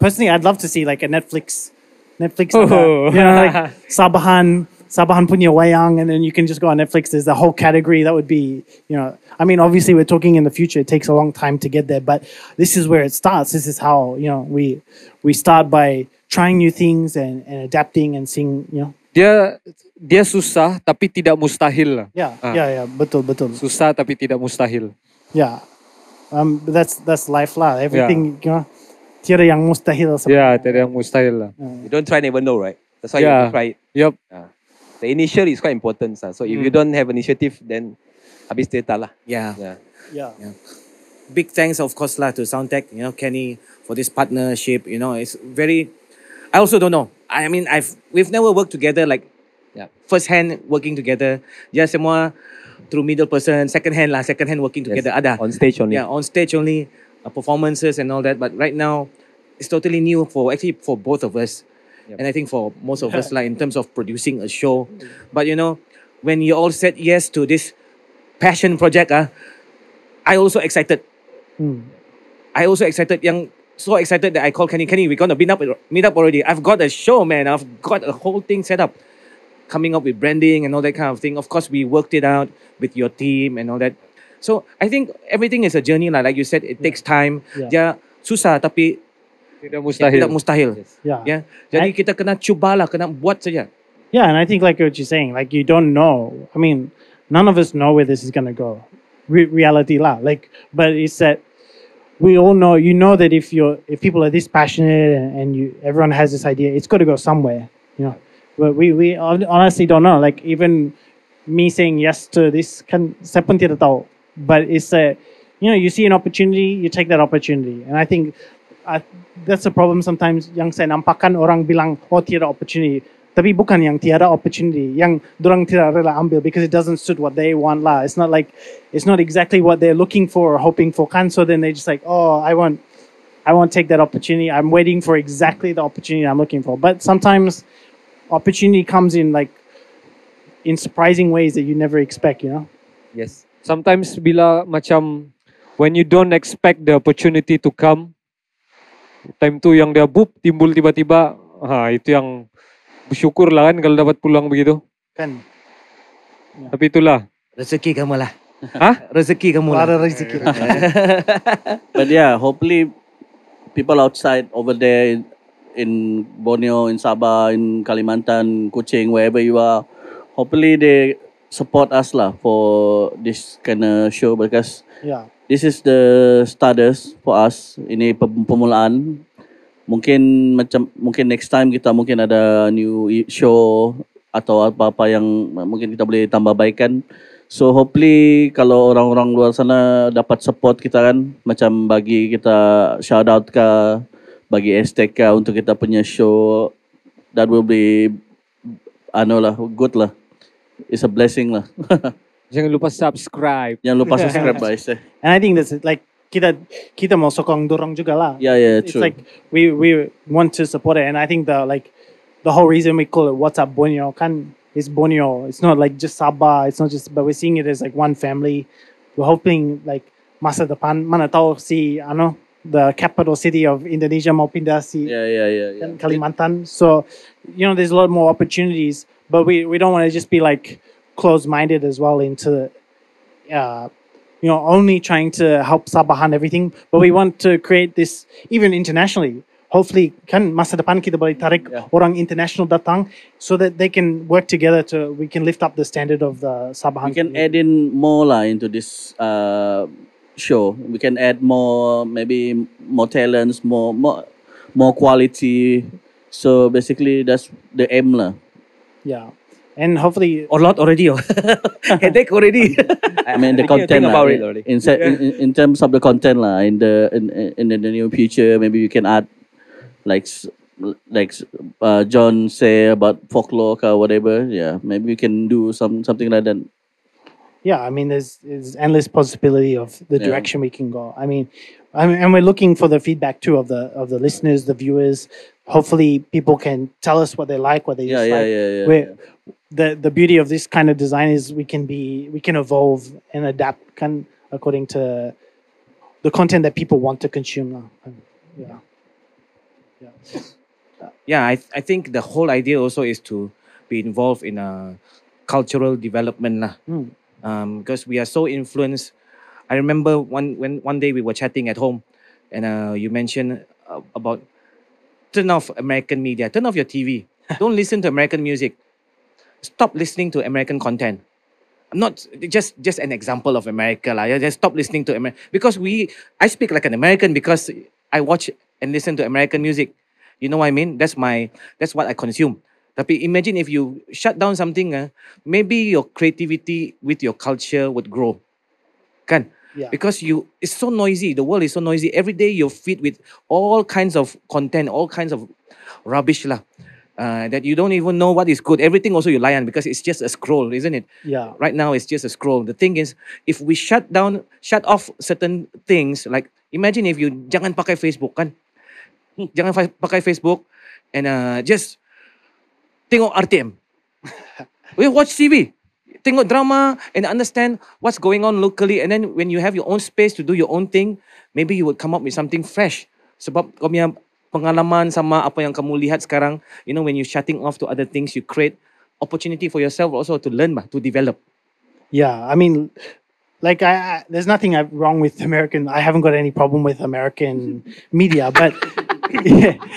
personally, I'd love to see like a Netflix, Netflix, Oh. you know, like *laughs* Sabahan. Sabahan punya wayang, and then you can just go on Netflix. There's a whole category that would be, you know, I mean, obviously we're talking in the future. It takes a long time to get there, but this is where it starts. This is how you know we we start by trying new things and, and adapting and seeing, you know. Dia dia susah tapi tidak mustahil lah. Yeah, Ah. yeah, yeah. Betul, betul. Susah tapi tidak mustahil. Yeah. Um, that's that's life lah. Everything, you know, tiada yang mustahil. Ya, tiada yang mustahil lah. You don't try, and never know, right? That's why you Yeah. have to try it. Yup. The initial is quite important. sir. So if you don't have initiative, then habis data lah. Yeah. Yeah. Yeah. Big thanks, of course, lah, to Soundtech, you know, Kenny, for this partnership. You know, it's very. I also don't know. I mean, I've we've never worked together like Yeah. first hand working together. Yeah, semua through middle person, second hand lah, second hand working together. Yes, Ada. On stage only. Yeah, on stage only, uh, performances and all that. But right now, it's totally new for actually for both of us, Yep. and I think for most of us, *laughs* like in terms of producing a show. But you know, when you all said yes to this passion project, ah, I also excited. Hmm. I also excited. Young, so excited that I called Kenny. Kenny, we're gonna meet up. Meet up already. I've got a show, man. I've got a whole thing set up, coming up with branding and all that kind of thing. Of course, we worked it out with your team and all that. So I think everything is a journey, lah. Like you said, it takes time. Yeah. Yeah, susah tapi Tidak mustahil. mustahil. tidak mustahil. Yeah. Yeah. Jadi kita kena cubalah, kena buat saja. Yeah, and I think like what you're saying, like you don't know. I mean, none of us know where this is gonna go. Re- reality lah, like, but it's that we all know. You know that if you're if people are this passionate and, and you everyone has this idea, it's got to go somewhere. You know, but we we honestly don't know. Like even me saying yes to this can saya pun tidak tahu. But it's a you know you see an opportunity, you take that opportunity, and I think I, that's a problem sometimes. Yang saya nampakkan orang bilang oh tiada opportunity. Tapi bukan yang tiada opportunity, yang dorang tidak rela ambil because it doesn't suit what they want lah. It's not like, it's not exactly what they're looking for or hoping for kan. So then they just like, oh, I want, I won't take that opportunity. I'm waiting for exactly the opportunity I'm looking for. But sometimes opportunity comes in like, in surprising ways that you never expect, you know? Yes. Sometimes bila macam when you don't expect the opportunity to come, time tu yang dia boop timbul tiba-tiba, ha itu yang bersyukur lah kan kalau dapat peluang begitu. Kan? Tapi itulah. Rezeki kamu lah. Hah? Rezeki kamu lah. Ada rezeki. *laughs* But yeah, hopefully people outside over there in, in Borneo, in Sabah, in Kalimantan, Kuching, wherever you are, hopefully they support us lah for this kind of show because yeah. This is the starters for us. Ini permulaan. Mungkin macam mungkin next time kita mungkin ada new show atau apa-apa yang mungkin kita boleh tambah baikkan. So hopefully kalau orang-orang luar sana dapat support kita kan macam bagi kita shout out ke bagi STK untuk kita punya show that will be ano lah good lah. It's a blessing lah. *laughs* Jangan lupa subscribe. Jangan lupa subscribe *laughs* guys. Eh. And I think that's it. like kita kita mau sokong dorong juga lah. Yeah, yeah, true. it's like we we want to support it, and I think the like the whole reason we call it "What's Up Borneo" kan is Borneo. It's not like just Sabah. It's not just, but we're seeing it as like one family. We're hoping like masa depan mana tahu si ano the capital city of Indonesia mau pindah si yeah, yeah, yeah, yeah. Kalimantan. So you know, there's a lot more opportunities, but we we don't want to just be like closed-minded as well into. Uh, you know, only trying to help Sabahan everything, but we want to create this even internationally. Hopefully, kan masa depan kita boleh tarik orang international datang so that they can work together to we can lift up the standard of the Sabahan. we can add in more lah into this uh, show. We can add more, maybe more talents, more more more quality. So basically, that's the aim lah. Yeah. And hopefully A lot already. oh. *laughs* Headache already. *laughs* I mean the Thinking- content think lah, about I it already. in, se- in, in in terms of the content lah, in the in, in in the near future maybe you can add like like uh, John say about folklore or whatever yeah maybe we can do some something like that yeah, I mean, there's, there's endless possibility of the Yeah. direction we can go. I mean, I mean, and we're looking for the feedback too of the of the listeners, the viewers. Hopefully, people can tell us what they like, what they yeah dislike. yeah yeah yeah, We're, yeah. the the beauty of this kind of design is we can be we can evolve and adapt can according to the content that people want to consume now. Yeah. Yeah. yeah, I, I think the whole idea also is to be involved in a cultural development lah. Mm. Um, because we are so influenced. I remember one when one day we were chatting at home, and uh, you mentioned uh, about turn off American media, turn off your TV, *laughs* don't listen to American music, stop listening to American content. I'm not just just an example of America lah. Just stop listening to America because we I speak like an American because I watch and listen to American music. You know what I mean? That's my that's what I consume. Tapi imagine if you shut down something, ah, maybe your creativity with your culture would grow. Kan? Yeah. Because you it's so noisy. The world is so noisy. Every day you're fed with all kinds of content, all kinds of rubbish lah. Uh, that you don't even know what is good. Everything also you lie on because it's just a scroll, isn't it? Yeah. Right now it's just a scroll. The thing is, if we shut down, shut off certain things, like imagine if you jangan pakai Facebook kan, Hmm, jangan pakai Facebook, and uh, just tengok RTM. *laughs* we watch TV, tengok drama, and understand what's going on locally. And then when you have your own space to do your own thing, maybe you would come up with something fresh. Sebab kau punya pengalaman sama apa yang kamu lihat sekarang, you know, when you shutting off to other things, you create opportunity for yourself also to learn, to develop. Yeah, I mean, like I, I there's nothing wrong with American. I haven't got any problem with American *laughs* media, but yeah, *laughs*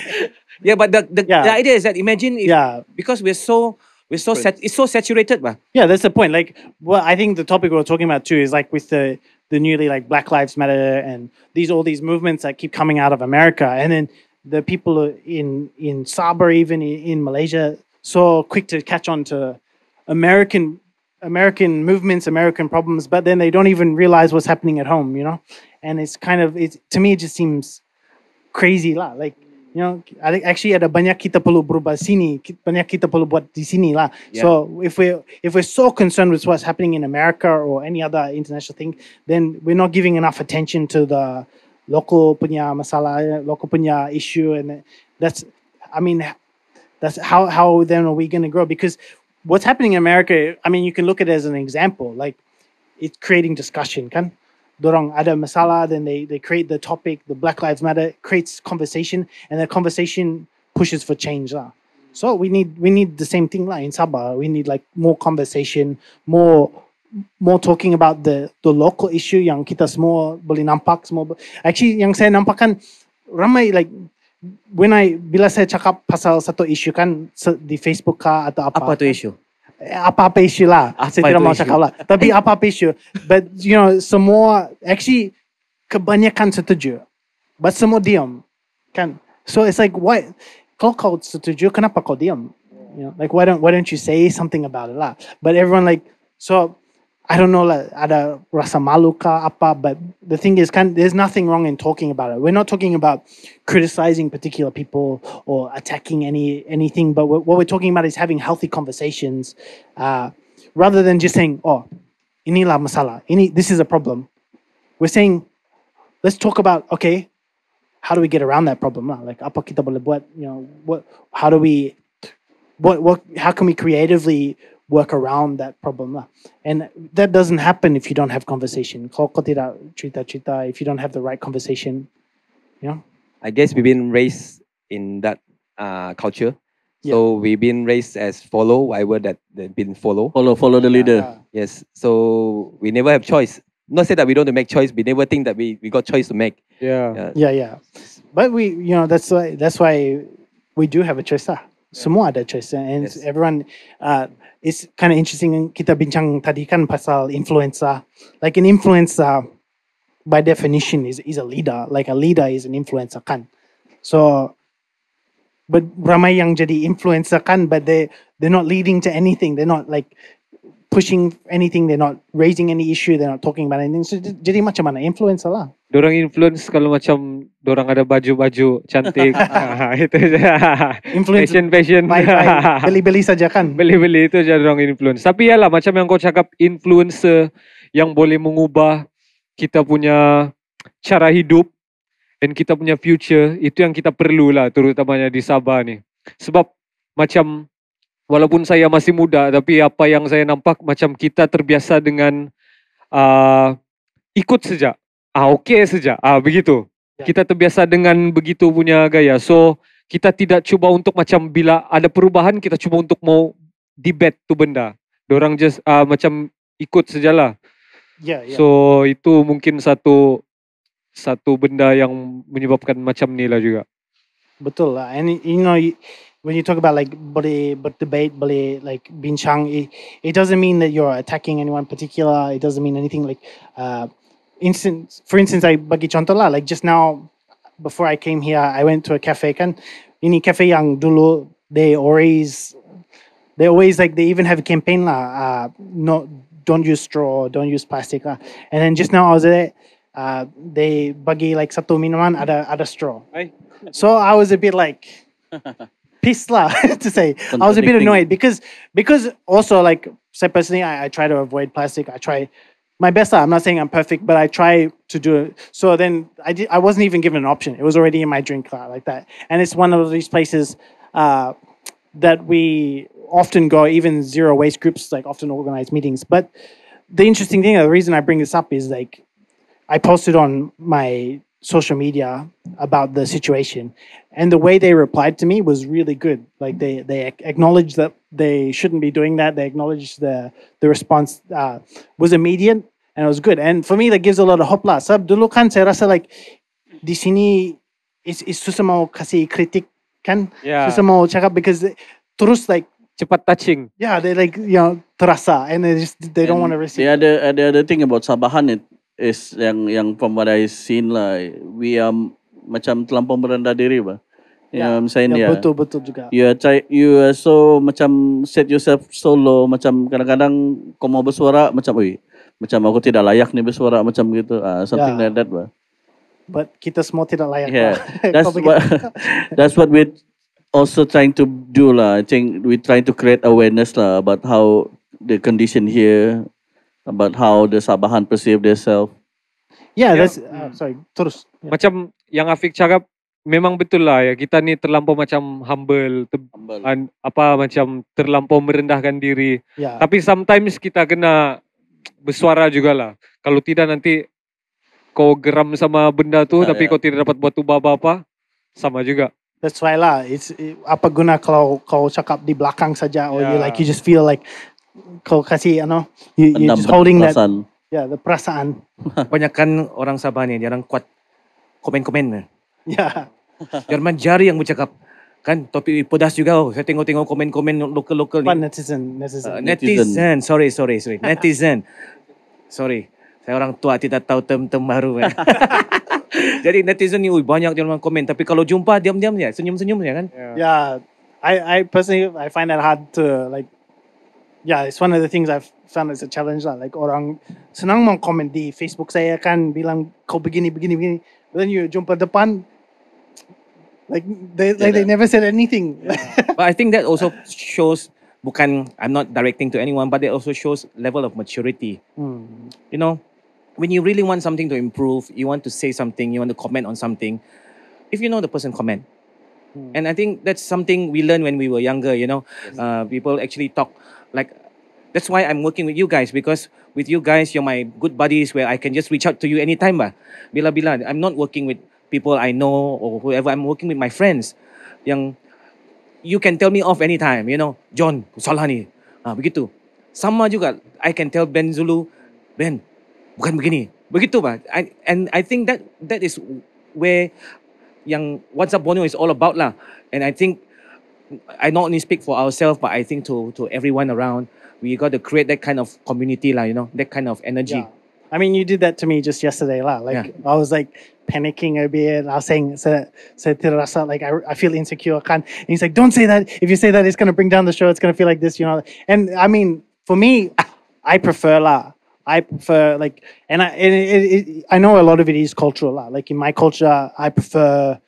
Yeah, but the, the, Yeah. the idea is that imagine if, yeah, because we're so we're so sat, it's so saturated, bah. yeah, that's the point. Like, well, I think the topic we're talking about too is like with the the newly like Black Lives Matter and these all these movements that keep coming out of America, and then the people in in Sabah, even in, in Malaysia, so quick to catch on to American American movements, American problems, but then they don't even realize what's happening at home, you know. And it's kind of it's to me it just seems crazy. Like you know, I think actually ada banyak kita perlu berubah sini, banyak kita perlu buat di sini lah. Yeah. So if we if we're so concerned with what's happening in America or any other international thing, then we're not giving enough attention to the local punya masalah, local punya issue, and that's I mean that's how how then are we going to grow? Because what's happening in America, I mean, you can look at it as an example. Like it's creating discussion, kan? Dorang ada masalah, then they they create the topic. The Black Lives Matter creates conversation, and that conversation pushes for change, lah. So we need we need the same thing lah in Sabah. We need like more conversation, more more talking about the the local issue yang kita semua boleh nampak semua. Actually, yang saya nampak kan ramai like when I bila saya cakap pasal satu isu kan di Facebook kah atau apa Apa tu isu? Apa-apa isu lah. Apa saya tidak mau cakap lah. Tapi *laughs* apa-apa isu. But you know, semua actually kebanyakan setuju. But semua diam. Kan? So it's like why kalau kau setuju kenapa kau diam? You know, like why don't why don't you say something about it lah? But everyone like so I don't know lah ada rasa malu kah apa but the thing is kan there's nothing wrong in talking about it. We're not talking about criticizing particular people or attacking any anything but what we're talking about is having healthy conversations uh, rather than just saying oh inilah masalah ini this is a problem. We're saying let's talk about okay how do we get around that problem? Like apa kita boleh buat? You know what? How do we? What what? How can we creatively work around that problem? And that doesn't happen if you don't have conversation. Kalau kau tidak cerita cerita, if you don't have the right conversation, you know. I guess we've been raised in that uh, culture. Yeah. So we've been raised as follow whatever that they've been follow. follow follow the leader Uh, Yes. So we never have choice. Not say that we don't make choice. We never think that we, we got choice to make. Yeah. Yeah. yeah, yeah. But we, you know, that's why that's why we do have a choice Semua ada choice and Yes. everyone. Uh, it's kind of interesting. Kita bincang tadi kan pasal influencer. Like an influencer, by definition, is is a leader. Like a leader is an influencer kan. So but ramai yang jadi influencer kan, but they they're not leading to anything. They're not like pushing anything. They're not raising any issue. They're not talking about anything. So jadi macam mana influencer lah. Dorang influence kalau macam dorang ada baju-baju cantik. *laughs* *laughs* ah, itu je. Influence Fashion fashion. *laughs* beli-beli saja kan. Beli-beli itu je orang influence. Tapi yalah macam yang kau cakap influencer yang boleh mengubah kita punya cara hidup dan kita punya future itu yang kita perlu lah terutamanya di Sabah ni. Sebab macam walaupun saya masih muda tapi apa yang saya nampak macam kita terbiasa dengan uh, ikut saja. Ah okey saja. Ah begitu. Ya. Kita terbiasa dengan begitu punya gaya. So kita tidak cuba untuk macam bila ada perubahan kita cuba untuk mau debate tu benda. Dorang just uh, macam ikut sajalah. Yeah, yeah. So itu mungkin satu satu benda yang menyebabkan macam ni lah juga. Betul lah. And you know, when you talk about like body but debate boleh like bincang, it, it doesn't mean that you're attacking anyone particular. It doesn't mean anything like, uh, instant. For instance, I bagi contoh lah. Like just now, before I came here, I went to a cafe kan. Ini cafe yang dulu they always, they always like they even have a campaign lah. Uh, no, don't use straw, don't use plastic lah. And then just now I was there. Uh, they bagi like satu minuman ada ada straw. Ay. So I was a bit like *laughs* pissed lah *laughs* to say. I was a bit annoyed because because also like say personally I, I try to avoid plastic. I try my best. I'm not saying I'm perfect, but I try to do it. So then I did I wasn't even given an option. It was already in my drink lah, like that. And it's one of these places uh, that we often go, even zero waste groups like often organize meetings. But the interesting thing, the reason I bring this up is like I posted on my social media about the situation, and the way they replied to me was really good. Like they they acknowledged that they shouldn't be doing that. They acknowledged the the response uh, was immediate and it was good. And for me, that gives a lot of hope lah. Sebab dulu kan saya rasa like di sini is is susah mau kasih kritik kan, Yeah. susah mau cakap because they- terus like Cepat touching. yeah they like you know terasa and they just they don't want to receive. Yeah, The other the other thing about Sabahan it is yang yang from what I seen lah, we are macam terlampau merendah diri bah. You know what I'm saying Ya, yeah. betul betul juga. You are try, you are so macam set yourself so low macam kadang-kadang kau mau bersuara macam oi macam aku tidak layak nih bersuara macam gitu ah something Ya. like that bah. But kita semua tidak layak. Yeah, *laughs* *laughs* that's what that's what we're also trying to do lah. I think we're trying to create awareness lah about how the condition here, about how the Sabahan perceive themselves. Yeah, that's uh, sorry. Terus. Ya. Macam yang Afiq cakap memang betul lah ya kita ni terlampau macam humble, ter- Humble. an, apa macam terlampau merendahkan diri. Yeah. Tapi sometimes kita kena bersuara juga lah. Kalau tidak nanti kau geram sama benda tu Ah, tapi ya. kau tidak dapat buat ubah apa-apa, sama juga. That's why lah. It's it, apa guna kalau kau cakap di belakang saja or you Yeah. like you just feel like kau kasih you know you you just holding that perasaan. yeah the perasaan. *laughs* Kebanyakan orang Sabah ni jarang kuat komen-komen. Yeah. *laughs* Jerman jari yang bercakap. Kan topik pedas juga. Oh, saya tengok-tengok komen-komen lokal-lokal Apa ni. netizen netizen. Uh, Netizen. netizen. Sorry, sorry, sorry. *laughs* Netizen. sorry. Saya orang tua tidak tahu term-term baru. Kan? Jadi netizen ni ui, banyak dia orang komen. Tapi kalau jumpa diam-diam je. Senyum-senyum je kan. yeah. I I personally I find that hard to like. Yeah, it's one of the things I've found as a challenge lah. Like orang senang mau komen di Facebook saya kan bilang kau begini begini begini. But then you jumpa depan. Like they like they never said anything. But I think that also shows, bukan, I'm not directing to anyone, but it also shows level of maturity. Hmm. You know, when you really want something to improve, you want to say something, you want to comment on something, if you know the person, comment. And I think that's something we learned when we were younger, you know. Uh, people actually talk like, that's why I'm working with you guys because with you guys, you're my good buddies where I can just reach out to you anytime. Bah. Bila-bila, I'm not working with people I know or whoever, I'm working with my friends. Yang you can tell me off anytime, you know. John, salah ni. Ah, begitu. Sama juga, I can tell Ben Zulu, Ben, bukan begini. Begitu bah. I, and I think that that is where yang What's Up Borneo is all about lah. And I think I not only speak for ourselves, but I think to to everyone around, we got to create that kind of community lah, you know, that kind of energy. Yeah. I mean, you did that to me just yesterday, lah. Like I was like panicking a bit. I was saying, "Sa- sa terasa," like I, I feel insecure. And he's like, "Don't say that. If you say that, it's gonna bring down the show. It's gonna feel like this, you know." And I mean, for me, I prefer lah. I prefer like, and I and it, it, it, I know a lot of it is cultural lah. Like in my culture, I prefer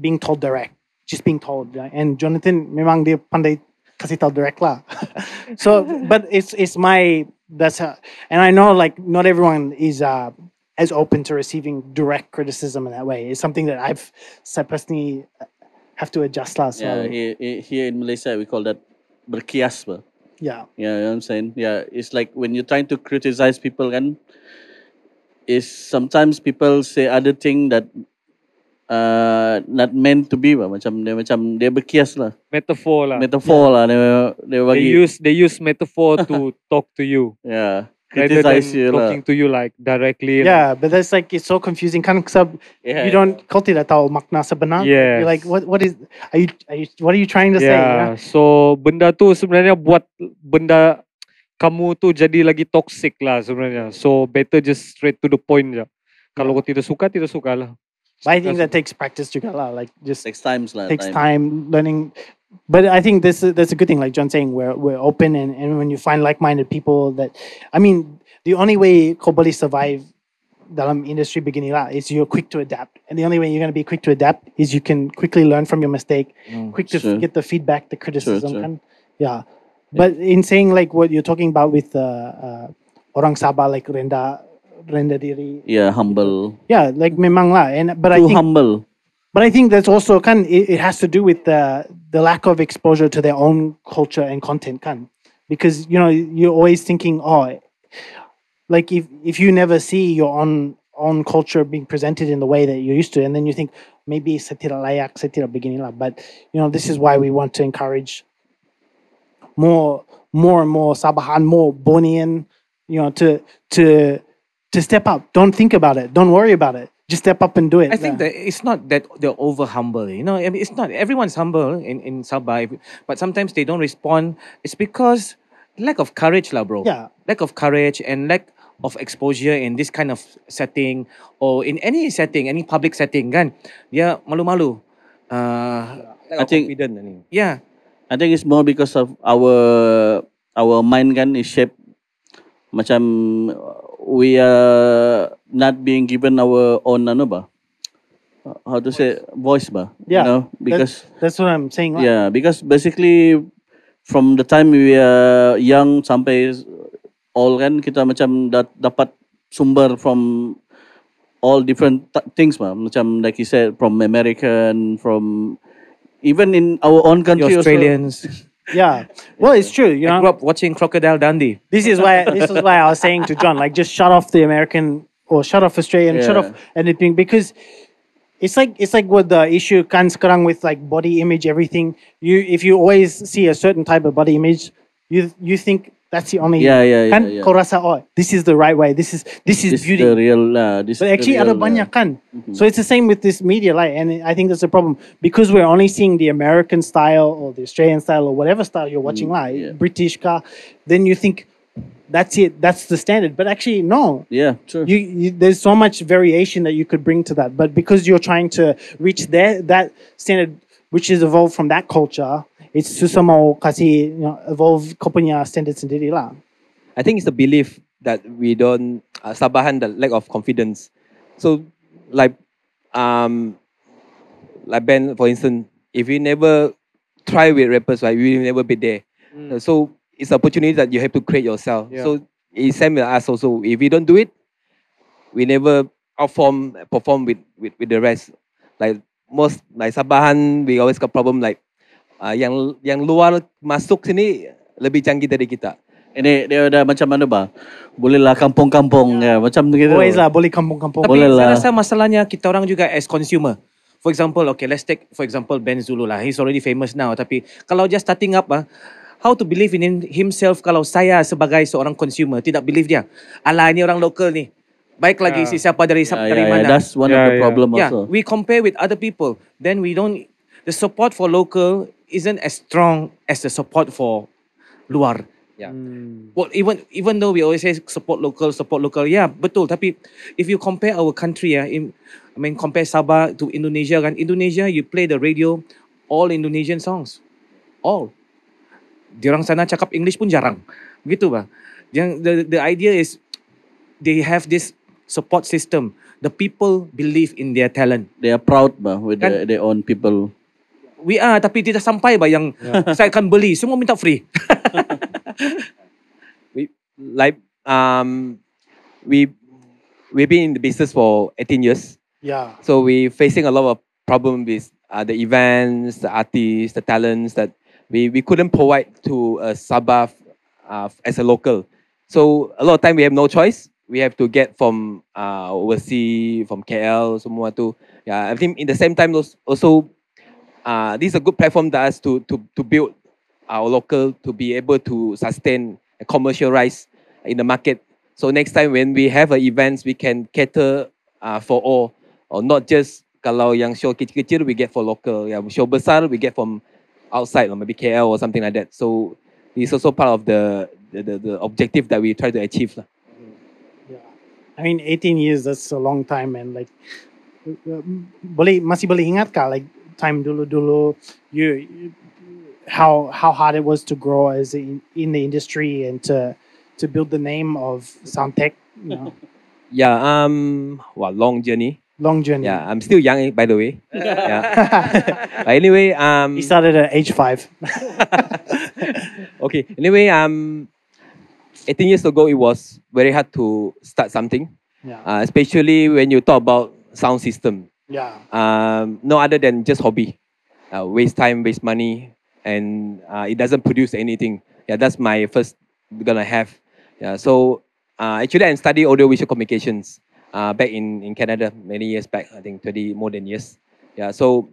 being told direct, just being told. And Jonathan, memang dia pandai kasih tahu direct lah. *laughs* so, but it's it's my that's how, and I know like not everyone is uh, as open to receiving direct criticism in that way. It's something that I've so personally have to adjust lah. So Yeah, here, here- in Malaysia we call that berkias. yeah, Yeah, you know what I'm saying? Yeah, it's like when you're trying to criticize people kan, is sometimes people say other thing that uh, not meant to be bah. Macam dia macam dia berkias lah. Metaphor lah. Metaphor lah dia, dia they bagi. use they use metaphor to *laughs* talk to you yeah, rather than criticize you lah. talking to you like directly. yeah, but that's like it's so confusing. Kan sebab Yeah, you don't kau tidak tahu makna sebenar. Yes. You're like what what is are you are you what are you trying to say? Yeah. So benda tu sebenarnya buat benda kamu tu jadi lagi toxic lah sebenarnya. So better just straight to the point je. Kalau kau tidak suka, tidak suka lah. But I think that takes practice juga lah. Like just Takes times lah. takes time learning. But I think this is that's a good thing. Like John saying, we're we're open, and, and when you find like-minded people, that I mean, the only way boleh survive dalam industry beginning lah is you're quick to adapt, and the only way you're gonna be quick to adapt is you can quickly learn from your mistake, quick to Sure. get the feedback, the criticism, sure. kan? Yeah. But in saying like what you're talking about with uh, uh, orang Sabah like renda diri, Yeah, humble. yeah, like memang lah, and but I Too think humble. but I think that's also kan it, it has to do with the the lack of exposure to their own culture and content kan because you know you're always thinking oh like if if you never see your own own culture being presented in the way that you're used to and then you think maybe sa tidak layak sa tidak begini lah but you know this is why we want to encourage more more and more Sabahan more Bornean you know to to to step up don't think about it don't worry about it just step up and do it I think Yeah. that it's not that they're over humble. You know, I mean, it's not everyone's humble in in Sabah, but sometimes they don't respond. It's because lack of courage, lah, bro. Yeah. lack of courage and lack of exposure in this kind of setting or in any setting, any public setting, kan? Dia malu-malu. Uh, I Lack of think- confident yeah, I think it's more because of our our mind kan is shaped macam we are not being given our own ano ba how to say voice ba Yeah, you know That's- because that's, what I'm saying. yeah because basically from the time we are young sampai all kan kita macam dat, dapat sumber from all different things ba macam like you said from American from even in our own country also. Australians. Yeah. Well, it's true. You I know, grew up watching Crocodile Dundee. this is why this is why I was saying to John, like, just shut off the American or shut off Australian, shut off anything because it's like it's like what the issue kan sekarang with like body image, everything. You if you always see a certain type of body image, you you think that's the only Yeah, yeah, yeah, kan yeah. kau rasa oh this is the right way. This is this is this beauty. the real uh, this But is the actually real, ada banyak uh, kan. So it's the same with this media like and I think that's the problem because we're only seeing the American style or the Australian style or whatever style you're watching like yeah. British car then you think that's it that's the standard but actually no yeah true you, you there's so much variation that you could bring to that but because you're trying to reach their that standard which is evolved from that culture it's susah mau kasih you know evolve kau punya standard sendiri lah I think it's the belief that we don't uh, Sabahan the lack of confidence. So like um like Ben for instance, if we never try with rappers, right, we will never be there. Uh, So it's opportunity that you have to create yourself. Yeah. So it's same with us also. If we don't do it, we never outform perform with, with, with the rest. Like most like Sabahan, we always got problem like uh, yang yang luar masuk sini lebih canggih dari kita. ini dia ada macam mana ba boleh lah kampung-kampung ya macam gitu always lah boleh kampung-kampung Tapi Boleh lah. saya rasa masalahnya kita orang juga as consumer. For example, okay, let's take for example Ben Zulu lah. He's already famous now. Tapi kalau just starting up ah, how to believe in him- himself kalau saya sebagai seorang consumer tidak believe dia. Alah ini orang local ni. Baik lagi Yeah. si siapa dari yeah, dari yeah, mana. yeah, that's one of Yeah, the yeah. problem yeah, also we compare with other people. Then we don't the support for local isn't as strong as the support for luar. Yeah. Well, even even though we always say support local, support local, yeah, betul. Tapi if you compare our country, yeah, in, I mean compare Sabah to Indonesia, kan? Indonesia, you play the radio, all Indonesian songs, all. Diorang sana cakap English pun jarang, begitu bah. Yang the the idea is they have this support system. The people believe in their talent. They are proud bah with Kan- the, their own people. We are, tapi tidak sampai bah yang *laughs* saya akan beli, semua minta free. *laughs* we like um we we've been in the business for 18 years. Yeah. so we facing a lot of problem with uh, the events the artists the talents that we, we couldn't provide to a Sabah uh, as a local. So a lot of time we have no choice. We have to get from uh, overseas from KL semua tu. Yeah I think in the same time als- also uh, this is a good platform to us to to to build our local to be able to sustain and commercialize in the market. So next time when we have events, we can cater uh, for all, or not just kalau yang show kecil-kecil we get for local, yang show besar we get from outside, or maybe KL or something like that. So it's also part of the the, the, the objective that we try to achieve. Yeah. I mean, 18 years, that's a long time. And like, boleh, masih boleh ingat kah, like, time dulu-dulu, you, you- how, how hard it was to grow as in, in the industry and to, to build the name of Soundtech, you know, *laughs* Yeah, um, well, long journey. long journey. Yeah, I'm still young, eh, by the way. *laughs* yeah. *laughs* But anyway, um, He started at age five. okay. Anyway, um, 18 years ago, it was very hard to start something, yeah. uh, especially when you talk about sound system. Yeah. Um, no other than just hobby, uh, waste time, waste money, and uh, it doesn't produce anything. Yeah, that's my first gonna have. Yeah, so uh, actually, I studied audiovisual communications uh, back in, in Canada many years back. I think 20 more than years. Yeah, so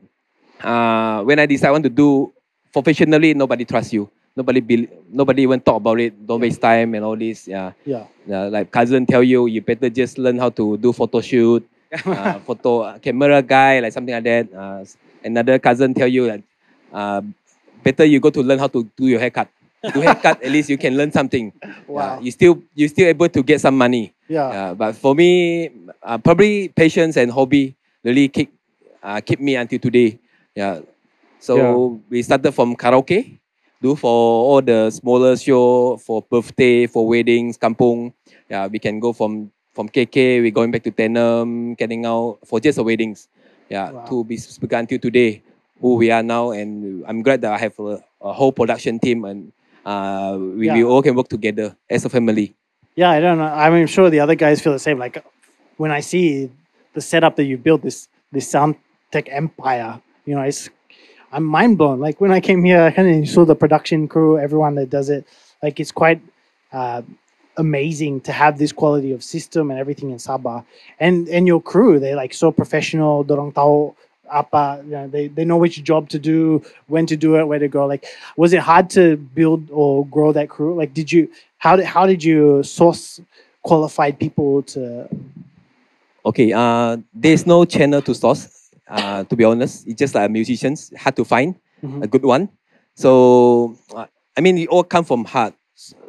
uh, when I decide I want to do professionally, nobody trusts you. Nobody bel nobody even talk about it. Don't waste time and all this. Yeah, Yeah. yeah, like cousin tell you, you better just learn how to do photo shoot, *laughs* uh, photo uh, camera guy, like something like that. Uh, another cousin tell you that uh, better you go to learn how to do your haircut. Do haircut, at least you can learn something. *laughs* Wow. You still you still able to get some money. Yeah. Uh, but for me, uh, probably patience and hobby really keep uh, keep me until today. Yeah. So Yeah. we started from karaoke, do for all the smaller show, for birthday, for weddings, kampung. Yeah, we can go from from KK, we're going back to Tenom, getting out for just the weddings. Yeah, Wow. to be speaker until today, who we are now, and I'm glad that I have a, a whole production team and uh, we, we all can work together as a family. Yeah, I don't know. I mean, I'm sure the other guys feel the same. Like when I see the setup that you built, this this sound tech empire, you know, it's I'm mind blown. Like when I came here, I kind of saw the production crew, everyone that does it. Like it's quite uh, amazing to have this quality of system and everything in Sabah. And and your crew, they're like so professional. Dorong tao apa, you know, they they know which job to do, when to do it, where to go. Like, was it hard to build or grow that crew? Like, did you how did how did you source qualified people to? Okay, uh, there's no channel to source. Uh, to be honest, it's just like musicians hard to find Mhm. a good one. So uh, I mean, it all come from heart.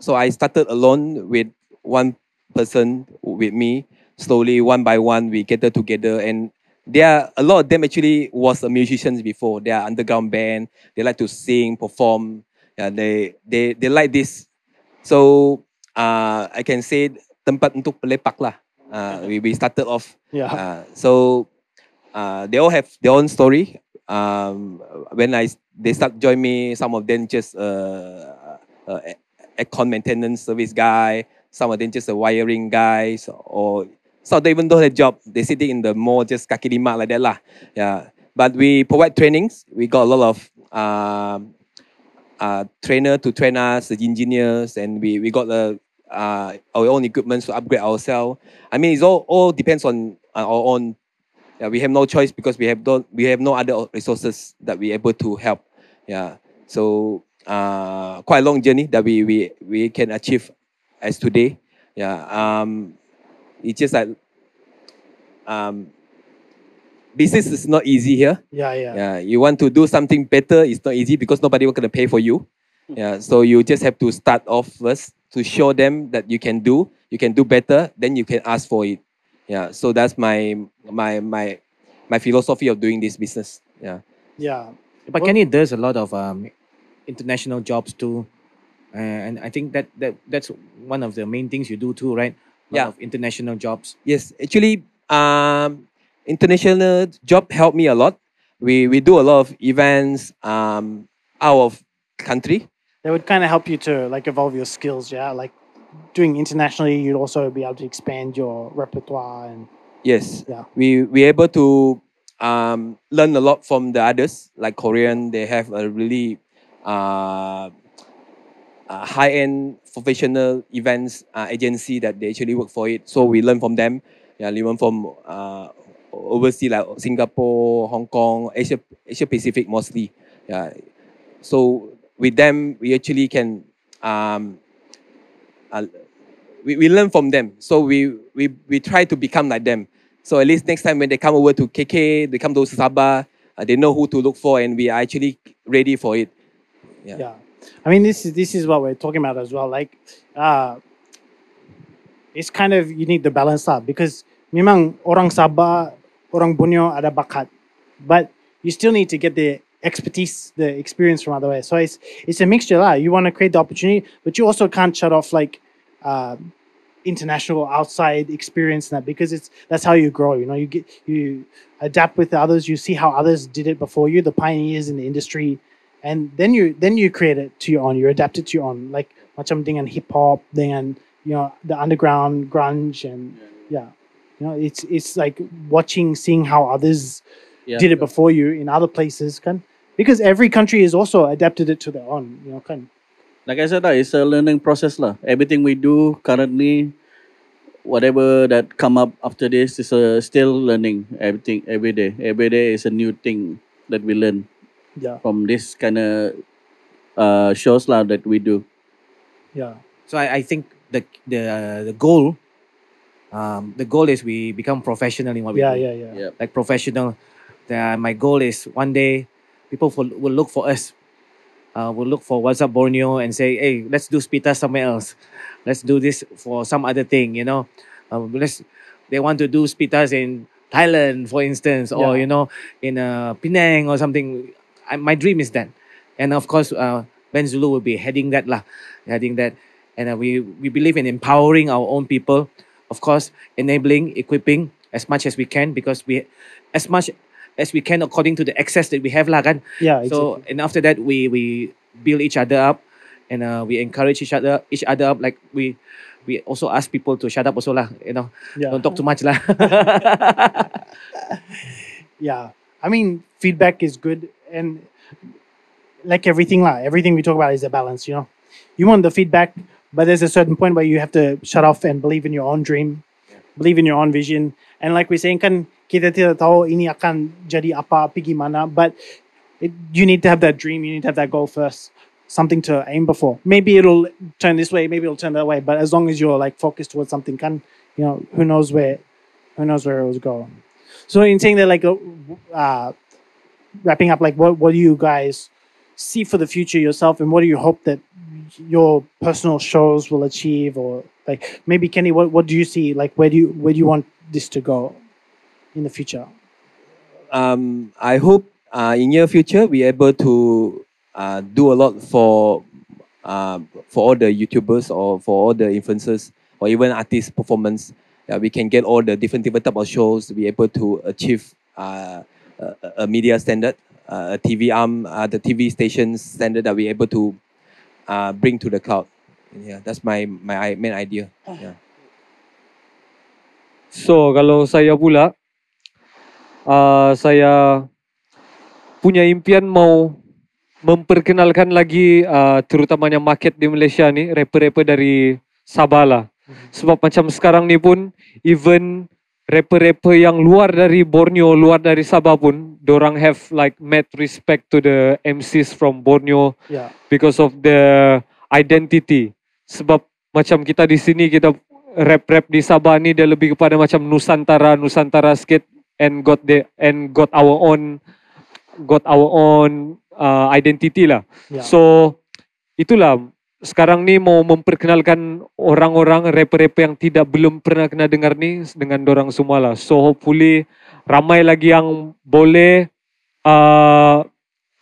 So I started alone with one person with me. Slowly, one by one, we gathered together, and there are a lot of them actually was a musicians before. They are underground band. They like to sing, perform. Yeah, they they they like this. So uh, I can say tempat untuk pelepak lah. Uh, we, we started off Yeah. uh, so uh, they all have their own story. Um, when I they start join me, some of them just uh, uh, aircon maintenance service guy. Some of them just a wiring guys, or some of them even don't have job. They sitting in the mall just kaki lima like that lah. Yeah, but we provide trainings. We got a lot of um, uh, trainer to train us, the engineers, and we, we got the uh, our own equipment to upgrade ourselves. I mean, it's all all depends on uh, our own. Yeah, we have no choice because we have don't we have no other resources that we able to help. Yeah, so uh, quite a long journey that we we we can achieve as today. Yeah, um, it's just like um, business is not easy here. Yeah, yeah. Yeah, you want to do something better, it's not easy because nobody will gonna pay for you. Yeah, so you just have to start off first to show them that you can do, you can do better, then you can ask for it. Yeah, so that's my my my my philosophy of doing this business. Yeah. Yeah. But Well- Kenny does a lot of um, international jobs too, uh, and I think that, that that's one of the main things you do too, right? A lot Yeah. of international jobs. Yes, actually, um, international job helped me a lot. We we do a lot of events um, out of country. That would kind of help you to like evolve your skills. Yeah. Like doing internationally, you'd also be able to expand your repertoire and Yes, Yeah. we we able to um, learn a lot from the others. Like Korean, they have a really uh, uh, high end professional events uh, agency that they actually work for it. So we learn from them. Yeah, we learn from uh, overseas like Singapore, Hong Kong, Asia Asia Pacific mostly. Yeah, so with them we actually can um, uh, we, we learn from them. So we, we we try to become like them. So at least next time when they come over to KK, they come to Sabah, uh, they know who to look for, and we are actually ready for it. Yeah. yeah. I mean this is this is what we're talking about as well. Like uh it's kind of you need the balance lah because memang orang Sabah orang Borneo ada bakat but you still need to get the expertise the experience from other ways so it's it's a mixture lah. You want to create the opportunity but you also can't shut off like uh international outside experience that because it's that's how you grow you know? You get you adapt with others. You see how others did it before you the pioneers in the industry and then you then you create it to your own you adapt it to your own like macam dengan hip hop dengan you know the underground grunge and yeah you know it's it's like watching seeing how others Yeah. did it before you in other places kan because every country has also adapted it to their own you know kan Like I said, lah, it's a learning process. lah. Everything we do currently, whatever that come up after this is uh, still learning. Everything every day. Every day is a new thing that we learn yeah from this kind of uh, shows lah that we do. yeah So I, I think the the the goal, um, the goal is we become professional in what we yeah do. yeah yeah Yeah. Like professional. The, my goal is one day people will, will look for us. Uh, will look for what's up Borneo and say, hey, let's do spita somewhere else. Let's do this for some other thing, you know. Um, let's. They want to do spitas in Thailand, for instance, or Yeah. you know, in uh, Penang or something. I, my dream is that, and of course, uh, Benzooloo will be heading that lah, heading that, and uh, we we believe in empowering our own people, of course, enabling, equipping as much as we can because we, as much as we can according to the access that we have lah kan. yeah So exactly. and after that we we build each other up, and uh, we encourage each other each other up like we. We also ask people to shut up also lah, you know. yeah Don't talk too much lah. *laughs* yeah i mean feedback is good and like everything lah everything we talk about is a balance you know. You want the feedback but there's a certain point where you have to shut off and believe in your own dream believe in your own vision. And like we're saying kan kita tidak tahu ini akan jadi apa pergi mana but it, you need to have that dream you need to have that goal first something to aim before. Maybe it'll turn this way maybe it'll turn that way but as long as you're like focused towards something kan you know who knows where who knows where it will go. So in saying that, like, uh, uh, wrapping up, like, what what do you guys see for the future yourself, and what do you hope that your personal shows will achieve, or like maybe Kenny, what what do you see? Like, where do you where do you want this to go in the future? Um, I hope uh, in near future we able to uh, do a lot for uh, for all the YouTubers or for all the influencers or even artist performance. Yeah, we can get all the different different type of shows to be able to achieve uh, a, media standard, uh, a TV arm, uh, the TV stations standard that we able to uh, bring to the cloud. Yeah, that's my my main idea. Yeah. So kalau saya pula, uh, saya punya impian mau memperkenalkan lagi uh, terutamanya market di Malaysia ni, rapper-rapper dari Sabah lah. Sebab macam sekarang ni pun, even rapper-rapper yang luar dari Borneo, luar dari Sabah pun, dorang have like mad respect to the MCs from Borneo Yeah, because of the identity. Sebab macam kita di sini kita rap-rap di Sabah ni dia lebih kepada macam Nusantara, Nusantara sikit and got the and got our own got our own uh, identity lah. yeah, So itulah sekarang ni mau memperkenalkan orang-orang rapper-rapper yang tidak belum pernah kena dengar ni dengan dorang semua lah. So hopefully ramai lagi yang boleh uh,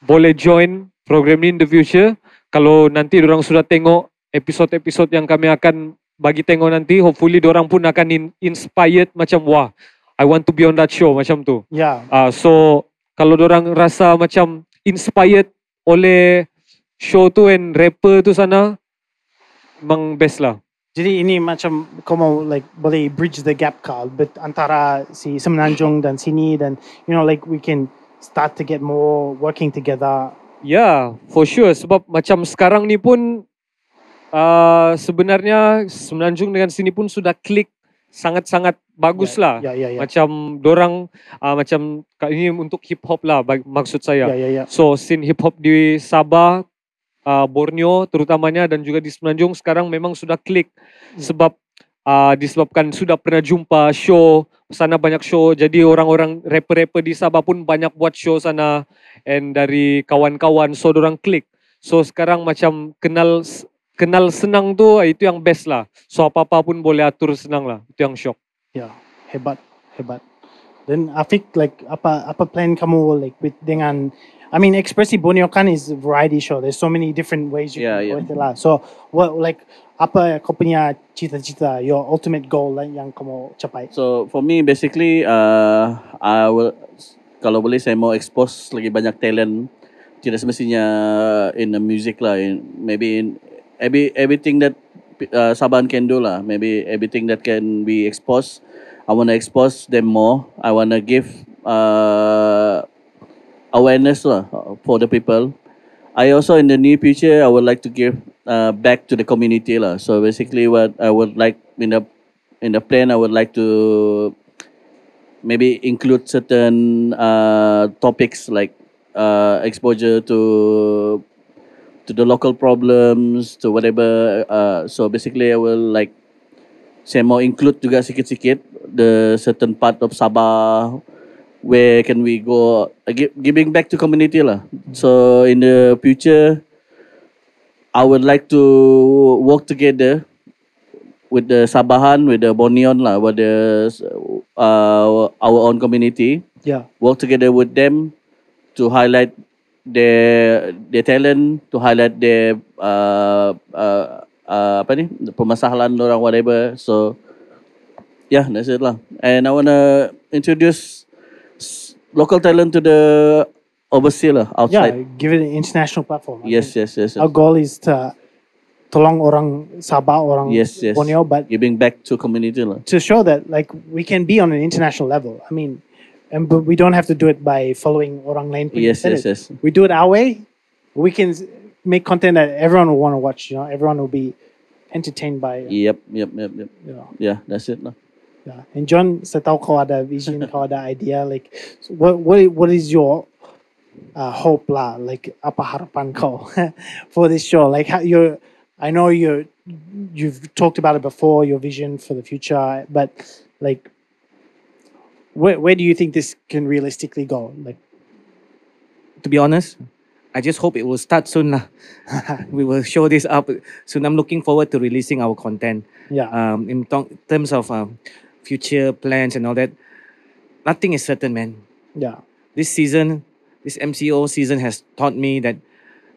boleh join program ni in the future. Kalau nanti dorang sudah tengok episod-episod yang kami akan bagi tengok nanti, hopefully dorang pun akan in, inspired macam wah, I want to be on that show macam tu. Yeah. Uh, so kalau orang rasa macam inspired oleh show tu and rapper tu sana, memang best lah. Jadi ini macam kau mau like boleh bridge the gap kal but antara si Semenanjung dan sini dan you know like we can start to get more working together. Yeah, for sure. Sebab macam sekarang ni pun uh, sebenarnya Semenanjung dengan sini pun sudah klik sangat-sangat bagus lah. Ya ya ya. Macam dorang uh, macam ini untuk hip hop lah maksud saya. Ya ya ya. So scene hip hop di Sabah, uh, Borneo terutamanya dan juga di Semenanjung sekarang memang sudah klik sebab uh, disebabkan sudah pernah jumpa show sana banyak show jadi orang-orang rapper-rapper di Sabah pun banyak buat show sana and dari kawan-kawan so orang klik. So sekarang macam kenal kenal senang tu itu yang best lah. So apa-apa pun boleh atur senang lah. Itu yang shock. Ya, hebat, hebat. Dan Afiq, like apa apa plan kamu like with dengan I mean, Expressi Borneo is a variety show. There's so many different ways you Yeah, can yeah. go with it lah. So, what like apa kau punya cita-cita, your ultimate goal lah yang kamu capai? So for me basically uh, I will kalau boleh saya mau expose lagi banyak talent tidak semestinya in the music lah in, maybe in every everything that uh, Saban can do lah maybe everything that can be exposed I want to expose them more I want to give uh, awareness lah for the people I also in the near future I would like to give uh, back to the community lah. So basically, what I would like in the in the plan, I would like to maybe include certain uh, topics like uh, exposure to to the local problems to whatever. Uh, so basically, I will like saya mau include juga sikit-sikit the certain part of Sabah where can we go uh, gi- giving back to community lah. So in the future, I would like to work together with the Sabahan, with the Borneon lah, with the uh, our own community. Yeah. Work together with them to highlight their their talent, to highlight their uh, uh, uh, apa ni permasalahan orang whatever. So yeah, that's it lah. And I wanna introduce local talent to the overseas lah Yeah, outside. give it an international platform. I Yes, yes, yes, yes. Our goal is to tolong orang Sabah, orang Yes, yes. Borneo, but Giving back to community lah. to show that like we can be on an international level. I mean, and but we don't have to do it by following orang lain. Yes, yes, yes. We do it our way. We can make content that everyone will want to watch. You know, everyone will be entertained by. Yep, yep, yep, yep. You know, Yeah, that's it lah. Yeah. And John, saya tahu kau ada vision, kau ada idea. Like, so what what what is your uh, hope lah? Like, apa harapan kau *laughs* for this show? Like, how you're. I know you're. You've talked about it before. Your vision for the future, but like, where where do you think this can realistically go? Like, to be honest, I just hope it will start soon. lah. *laughs* we will show this up soon. I'm looking forward to releasing our content. yeah, Um, in terms of um, future plans and all that, nothing is certain, man. yeah, This season, this MCO season has taught me that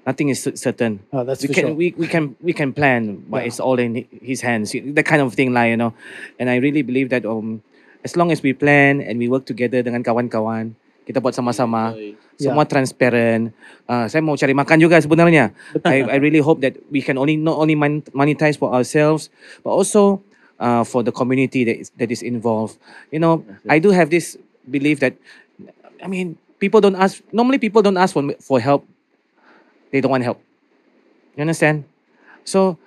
nothing is certain. oh, that's we for can sure. we, we can we can plan, but Yeah. it's all in his hands. That kind of thing, like you know. And I really believe that um, as long as we plan and we work together dengan kawan-kawan, kita buat sama-sama, semua transparent. Uh, saya mau cari makan juga sebenarnya. I, I really hope that we can only not only monetize for ourselves, but also uh, for the community that is, that is involved. You know, I do have this belief that, I mean, people don't ask. Normally, people don't ask for for help. They don't want help. You understand? So,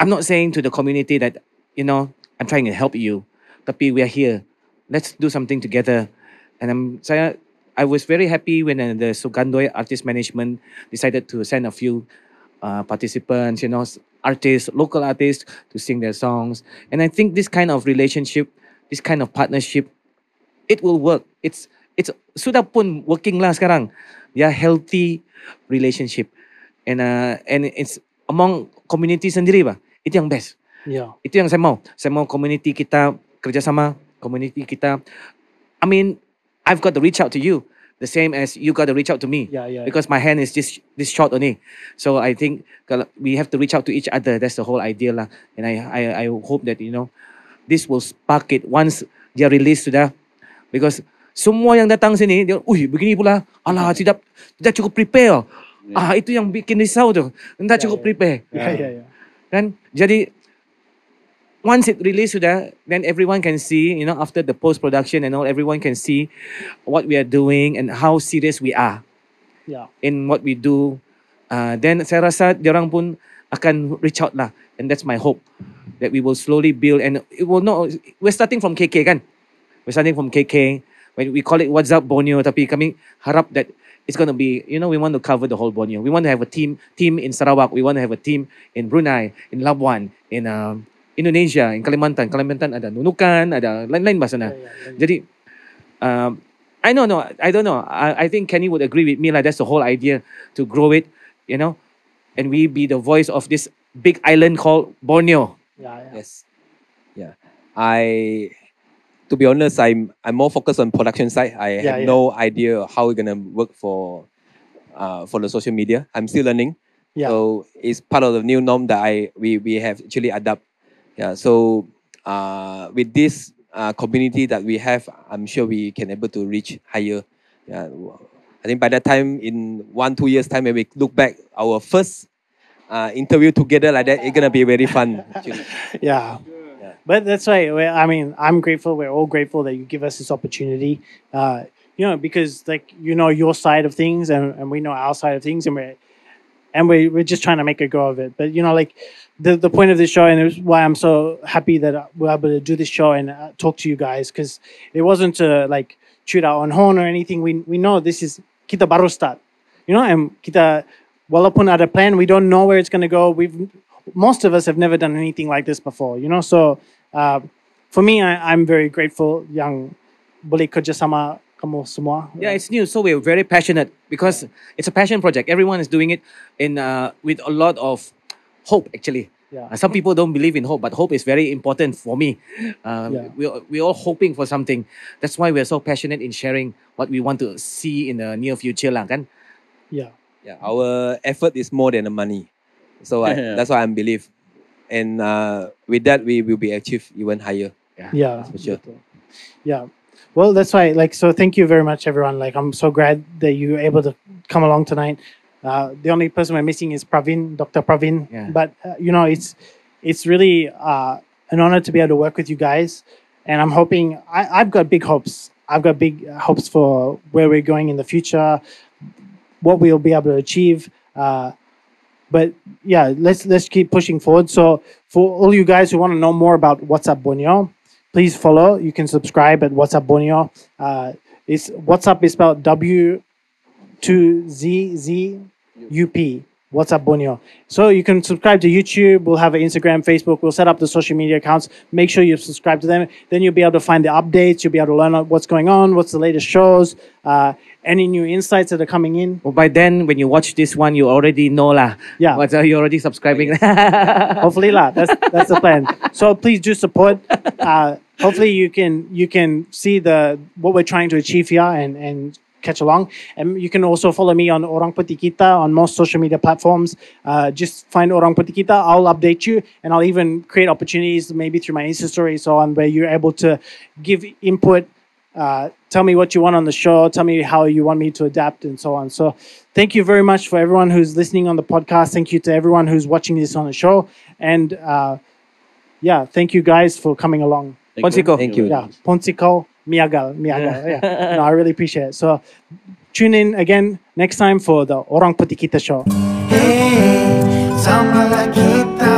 I'm not saying to the community that you know I'm trying to help you, tapi we are here. Let's do something together. And I'm saya I was very happy when uh, the Sugandoy Artist Management decided to send a few uh, participants, you know, artists, local artists, to sing their songs. And I think this kind of relationship, this kind of partnership, it will work. It's it's sudah pun working lah sekarang. Yeah, healthy relationship, and uh, and it's among community sendiri bah. Itu yang best. Yeah. Itu yang saya mau. Saya mau community kita kerjasama, community kita. I mean, I've got to reach out to you the same as you got to reach out to me. Yeah, yeah. Because my hand is just this short only. So I think kalau we have to reach out to each other. That's the whole idea lah. And I I I hope that you know this will spark it once dia release sudah. Because semua yang datang sini dia, ui begini pula. Alah tidak tidak cukup prepare. Ah itu yang bikin risau tu. Tidak cukup prepare. Yeah, yeah, yeah. Kan? Jadi once it release sudah, then everyone can see, you know, after the post production and all, everyone can see what we are doing and how serious we are Yeah. in what we do. Uh, then saya rasa diorang pun akan reach out lah, and that's my hope that we will slowly build and it will not. We're starting from KK kan? We're starting from KK. When we call it What's Up Borneo, tapi kami harap that it's gonna be, you know, we want to cover the whole Borneo. We want to have a team, team in Sarawak. We want to have a team in Brunei, in Labuan, in um, Indonesia, in Kalimantan. Kalimantan ada Nunukan, ada lain-lain bahasa na. Jadi, um, I know, no, I don't know. I, I think Kenny would agree with me. Like that's the whole idea to grow it, you know, and we be the voice of this big island called Borneo. Yeah, yeah. Yes. Yeah. I to be honest, I'm I'm more focused on production side. I Yeah, have yeah. no idea how we're gonna work for uh for the social media. I'm still learning. Yeah. So it's part of the new norm that I we we have actually adapt. Yeah. So uh with this uh, community that we have, I'm sure we can able to reach higher. Yeah. I think by that time, in one two years time, when we look back, our first uh, interview together like that, it's gonna be very fun. *laughs* yeah. But that's why we- I mean I'm grateful. We're all grateful that you give us this opportunity. Uh, you know, because like you know your side of things and, and we know our side of things and we're and we we're just trying to make a go of it. But you know, like the the point of this show and it was why I'm so happy that we're able to do this show and uh, talk to you guys because it wasn't to like shoot our own horn or anything. We we know this is kita baru start, you know, and kita walaupun ada plan, we don't know where it's gonna go. We've most of us have never done anything like this before, you know. So uh, for me, I, I'm very grateful yang boleh kerja sama kamu semua. Yeah, it's new, so we're very passionate because it's a passion project. Everyone is doing it in uh, with a lot of hope. Actually, Yeah. Uh, some people don't believe in hope, but hope is very important for me. Uh, Yeah. We're we're all hoping for something. That's why we're so passionate in sharing what we want to see in the near future, lah, kan? yeah. Yeah, our effort is more than the money. So I, *laughs* that's why I believe. And uh, with that, we will be achieved even higher. Yeah, for sure. betul. Yeah. Well, that's why. Like, so thank you very much, everyone. Like, I'm so glad that you were able to come along tonight. Uh, the only person we're missing is Praveen, Dr. Praveen. Yeah. But uh, you know, it's it's really uh, an honor to be able to work with you guys, and I'm hoping. I, I've got big hopes. I've got big hopes for where we're going in the future, what we'll be able to achieve. Uh, but yeah, let's let's keep pushing forward. So for all you guys who want to know more about What's Up Borneo, please follow. You can subscribe at What's Up Borneo. Uh, it's What's Up is spelled W two Z Z U P. What's Up Borneo. So you can subscribe to YouTube. We'll have an Instagram, Facebook. We'll set up the social media accounts. Make sure you subscribe to them. Then you'll be able to find the updates. You'll be able to learn what's going on, what's the latest shows, uh, any new insights that are coming in. Well, by then, when you watch this one, you already know lah. Yeah. What are you already subscribing? *laughs* hopefully lah that's that's the plan so please do support uh hopefully you can you can see the what we're trying to achieve here and and catch along and you can also follow me on orang putih kita on most social media platforms uh just find orang putih kita i'll update you and i'll even create opportunities maybe through my insta story so on where you're able to give input uh, tell me what you want on the show. Tell me how you want me to adapt and so on. So, thank you very much for everyone who's listening on the podcast. Thank you to everyone who's watching this on the show. And uh, yeah, thank you guys for coming along. Thank Pounsikou. Thank you. Yeah, Pounsikou, Miagal, Miagal. Yeah, no, I really appreciate it. So, tune in again next time for the Orang Putih Kita show. Hey, sama lah kita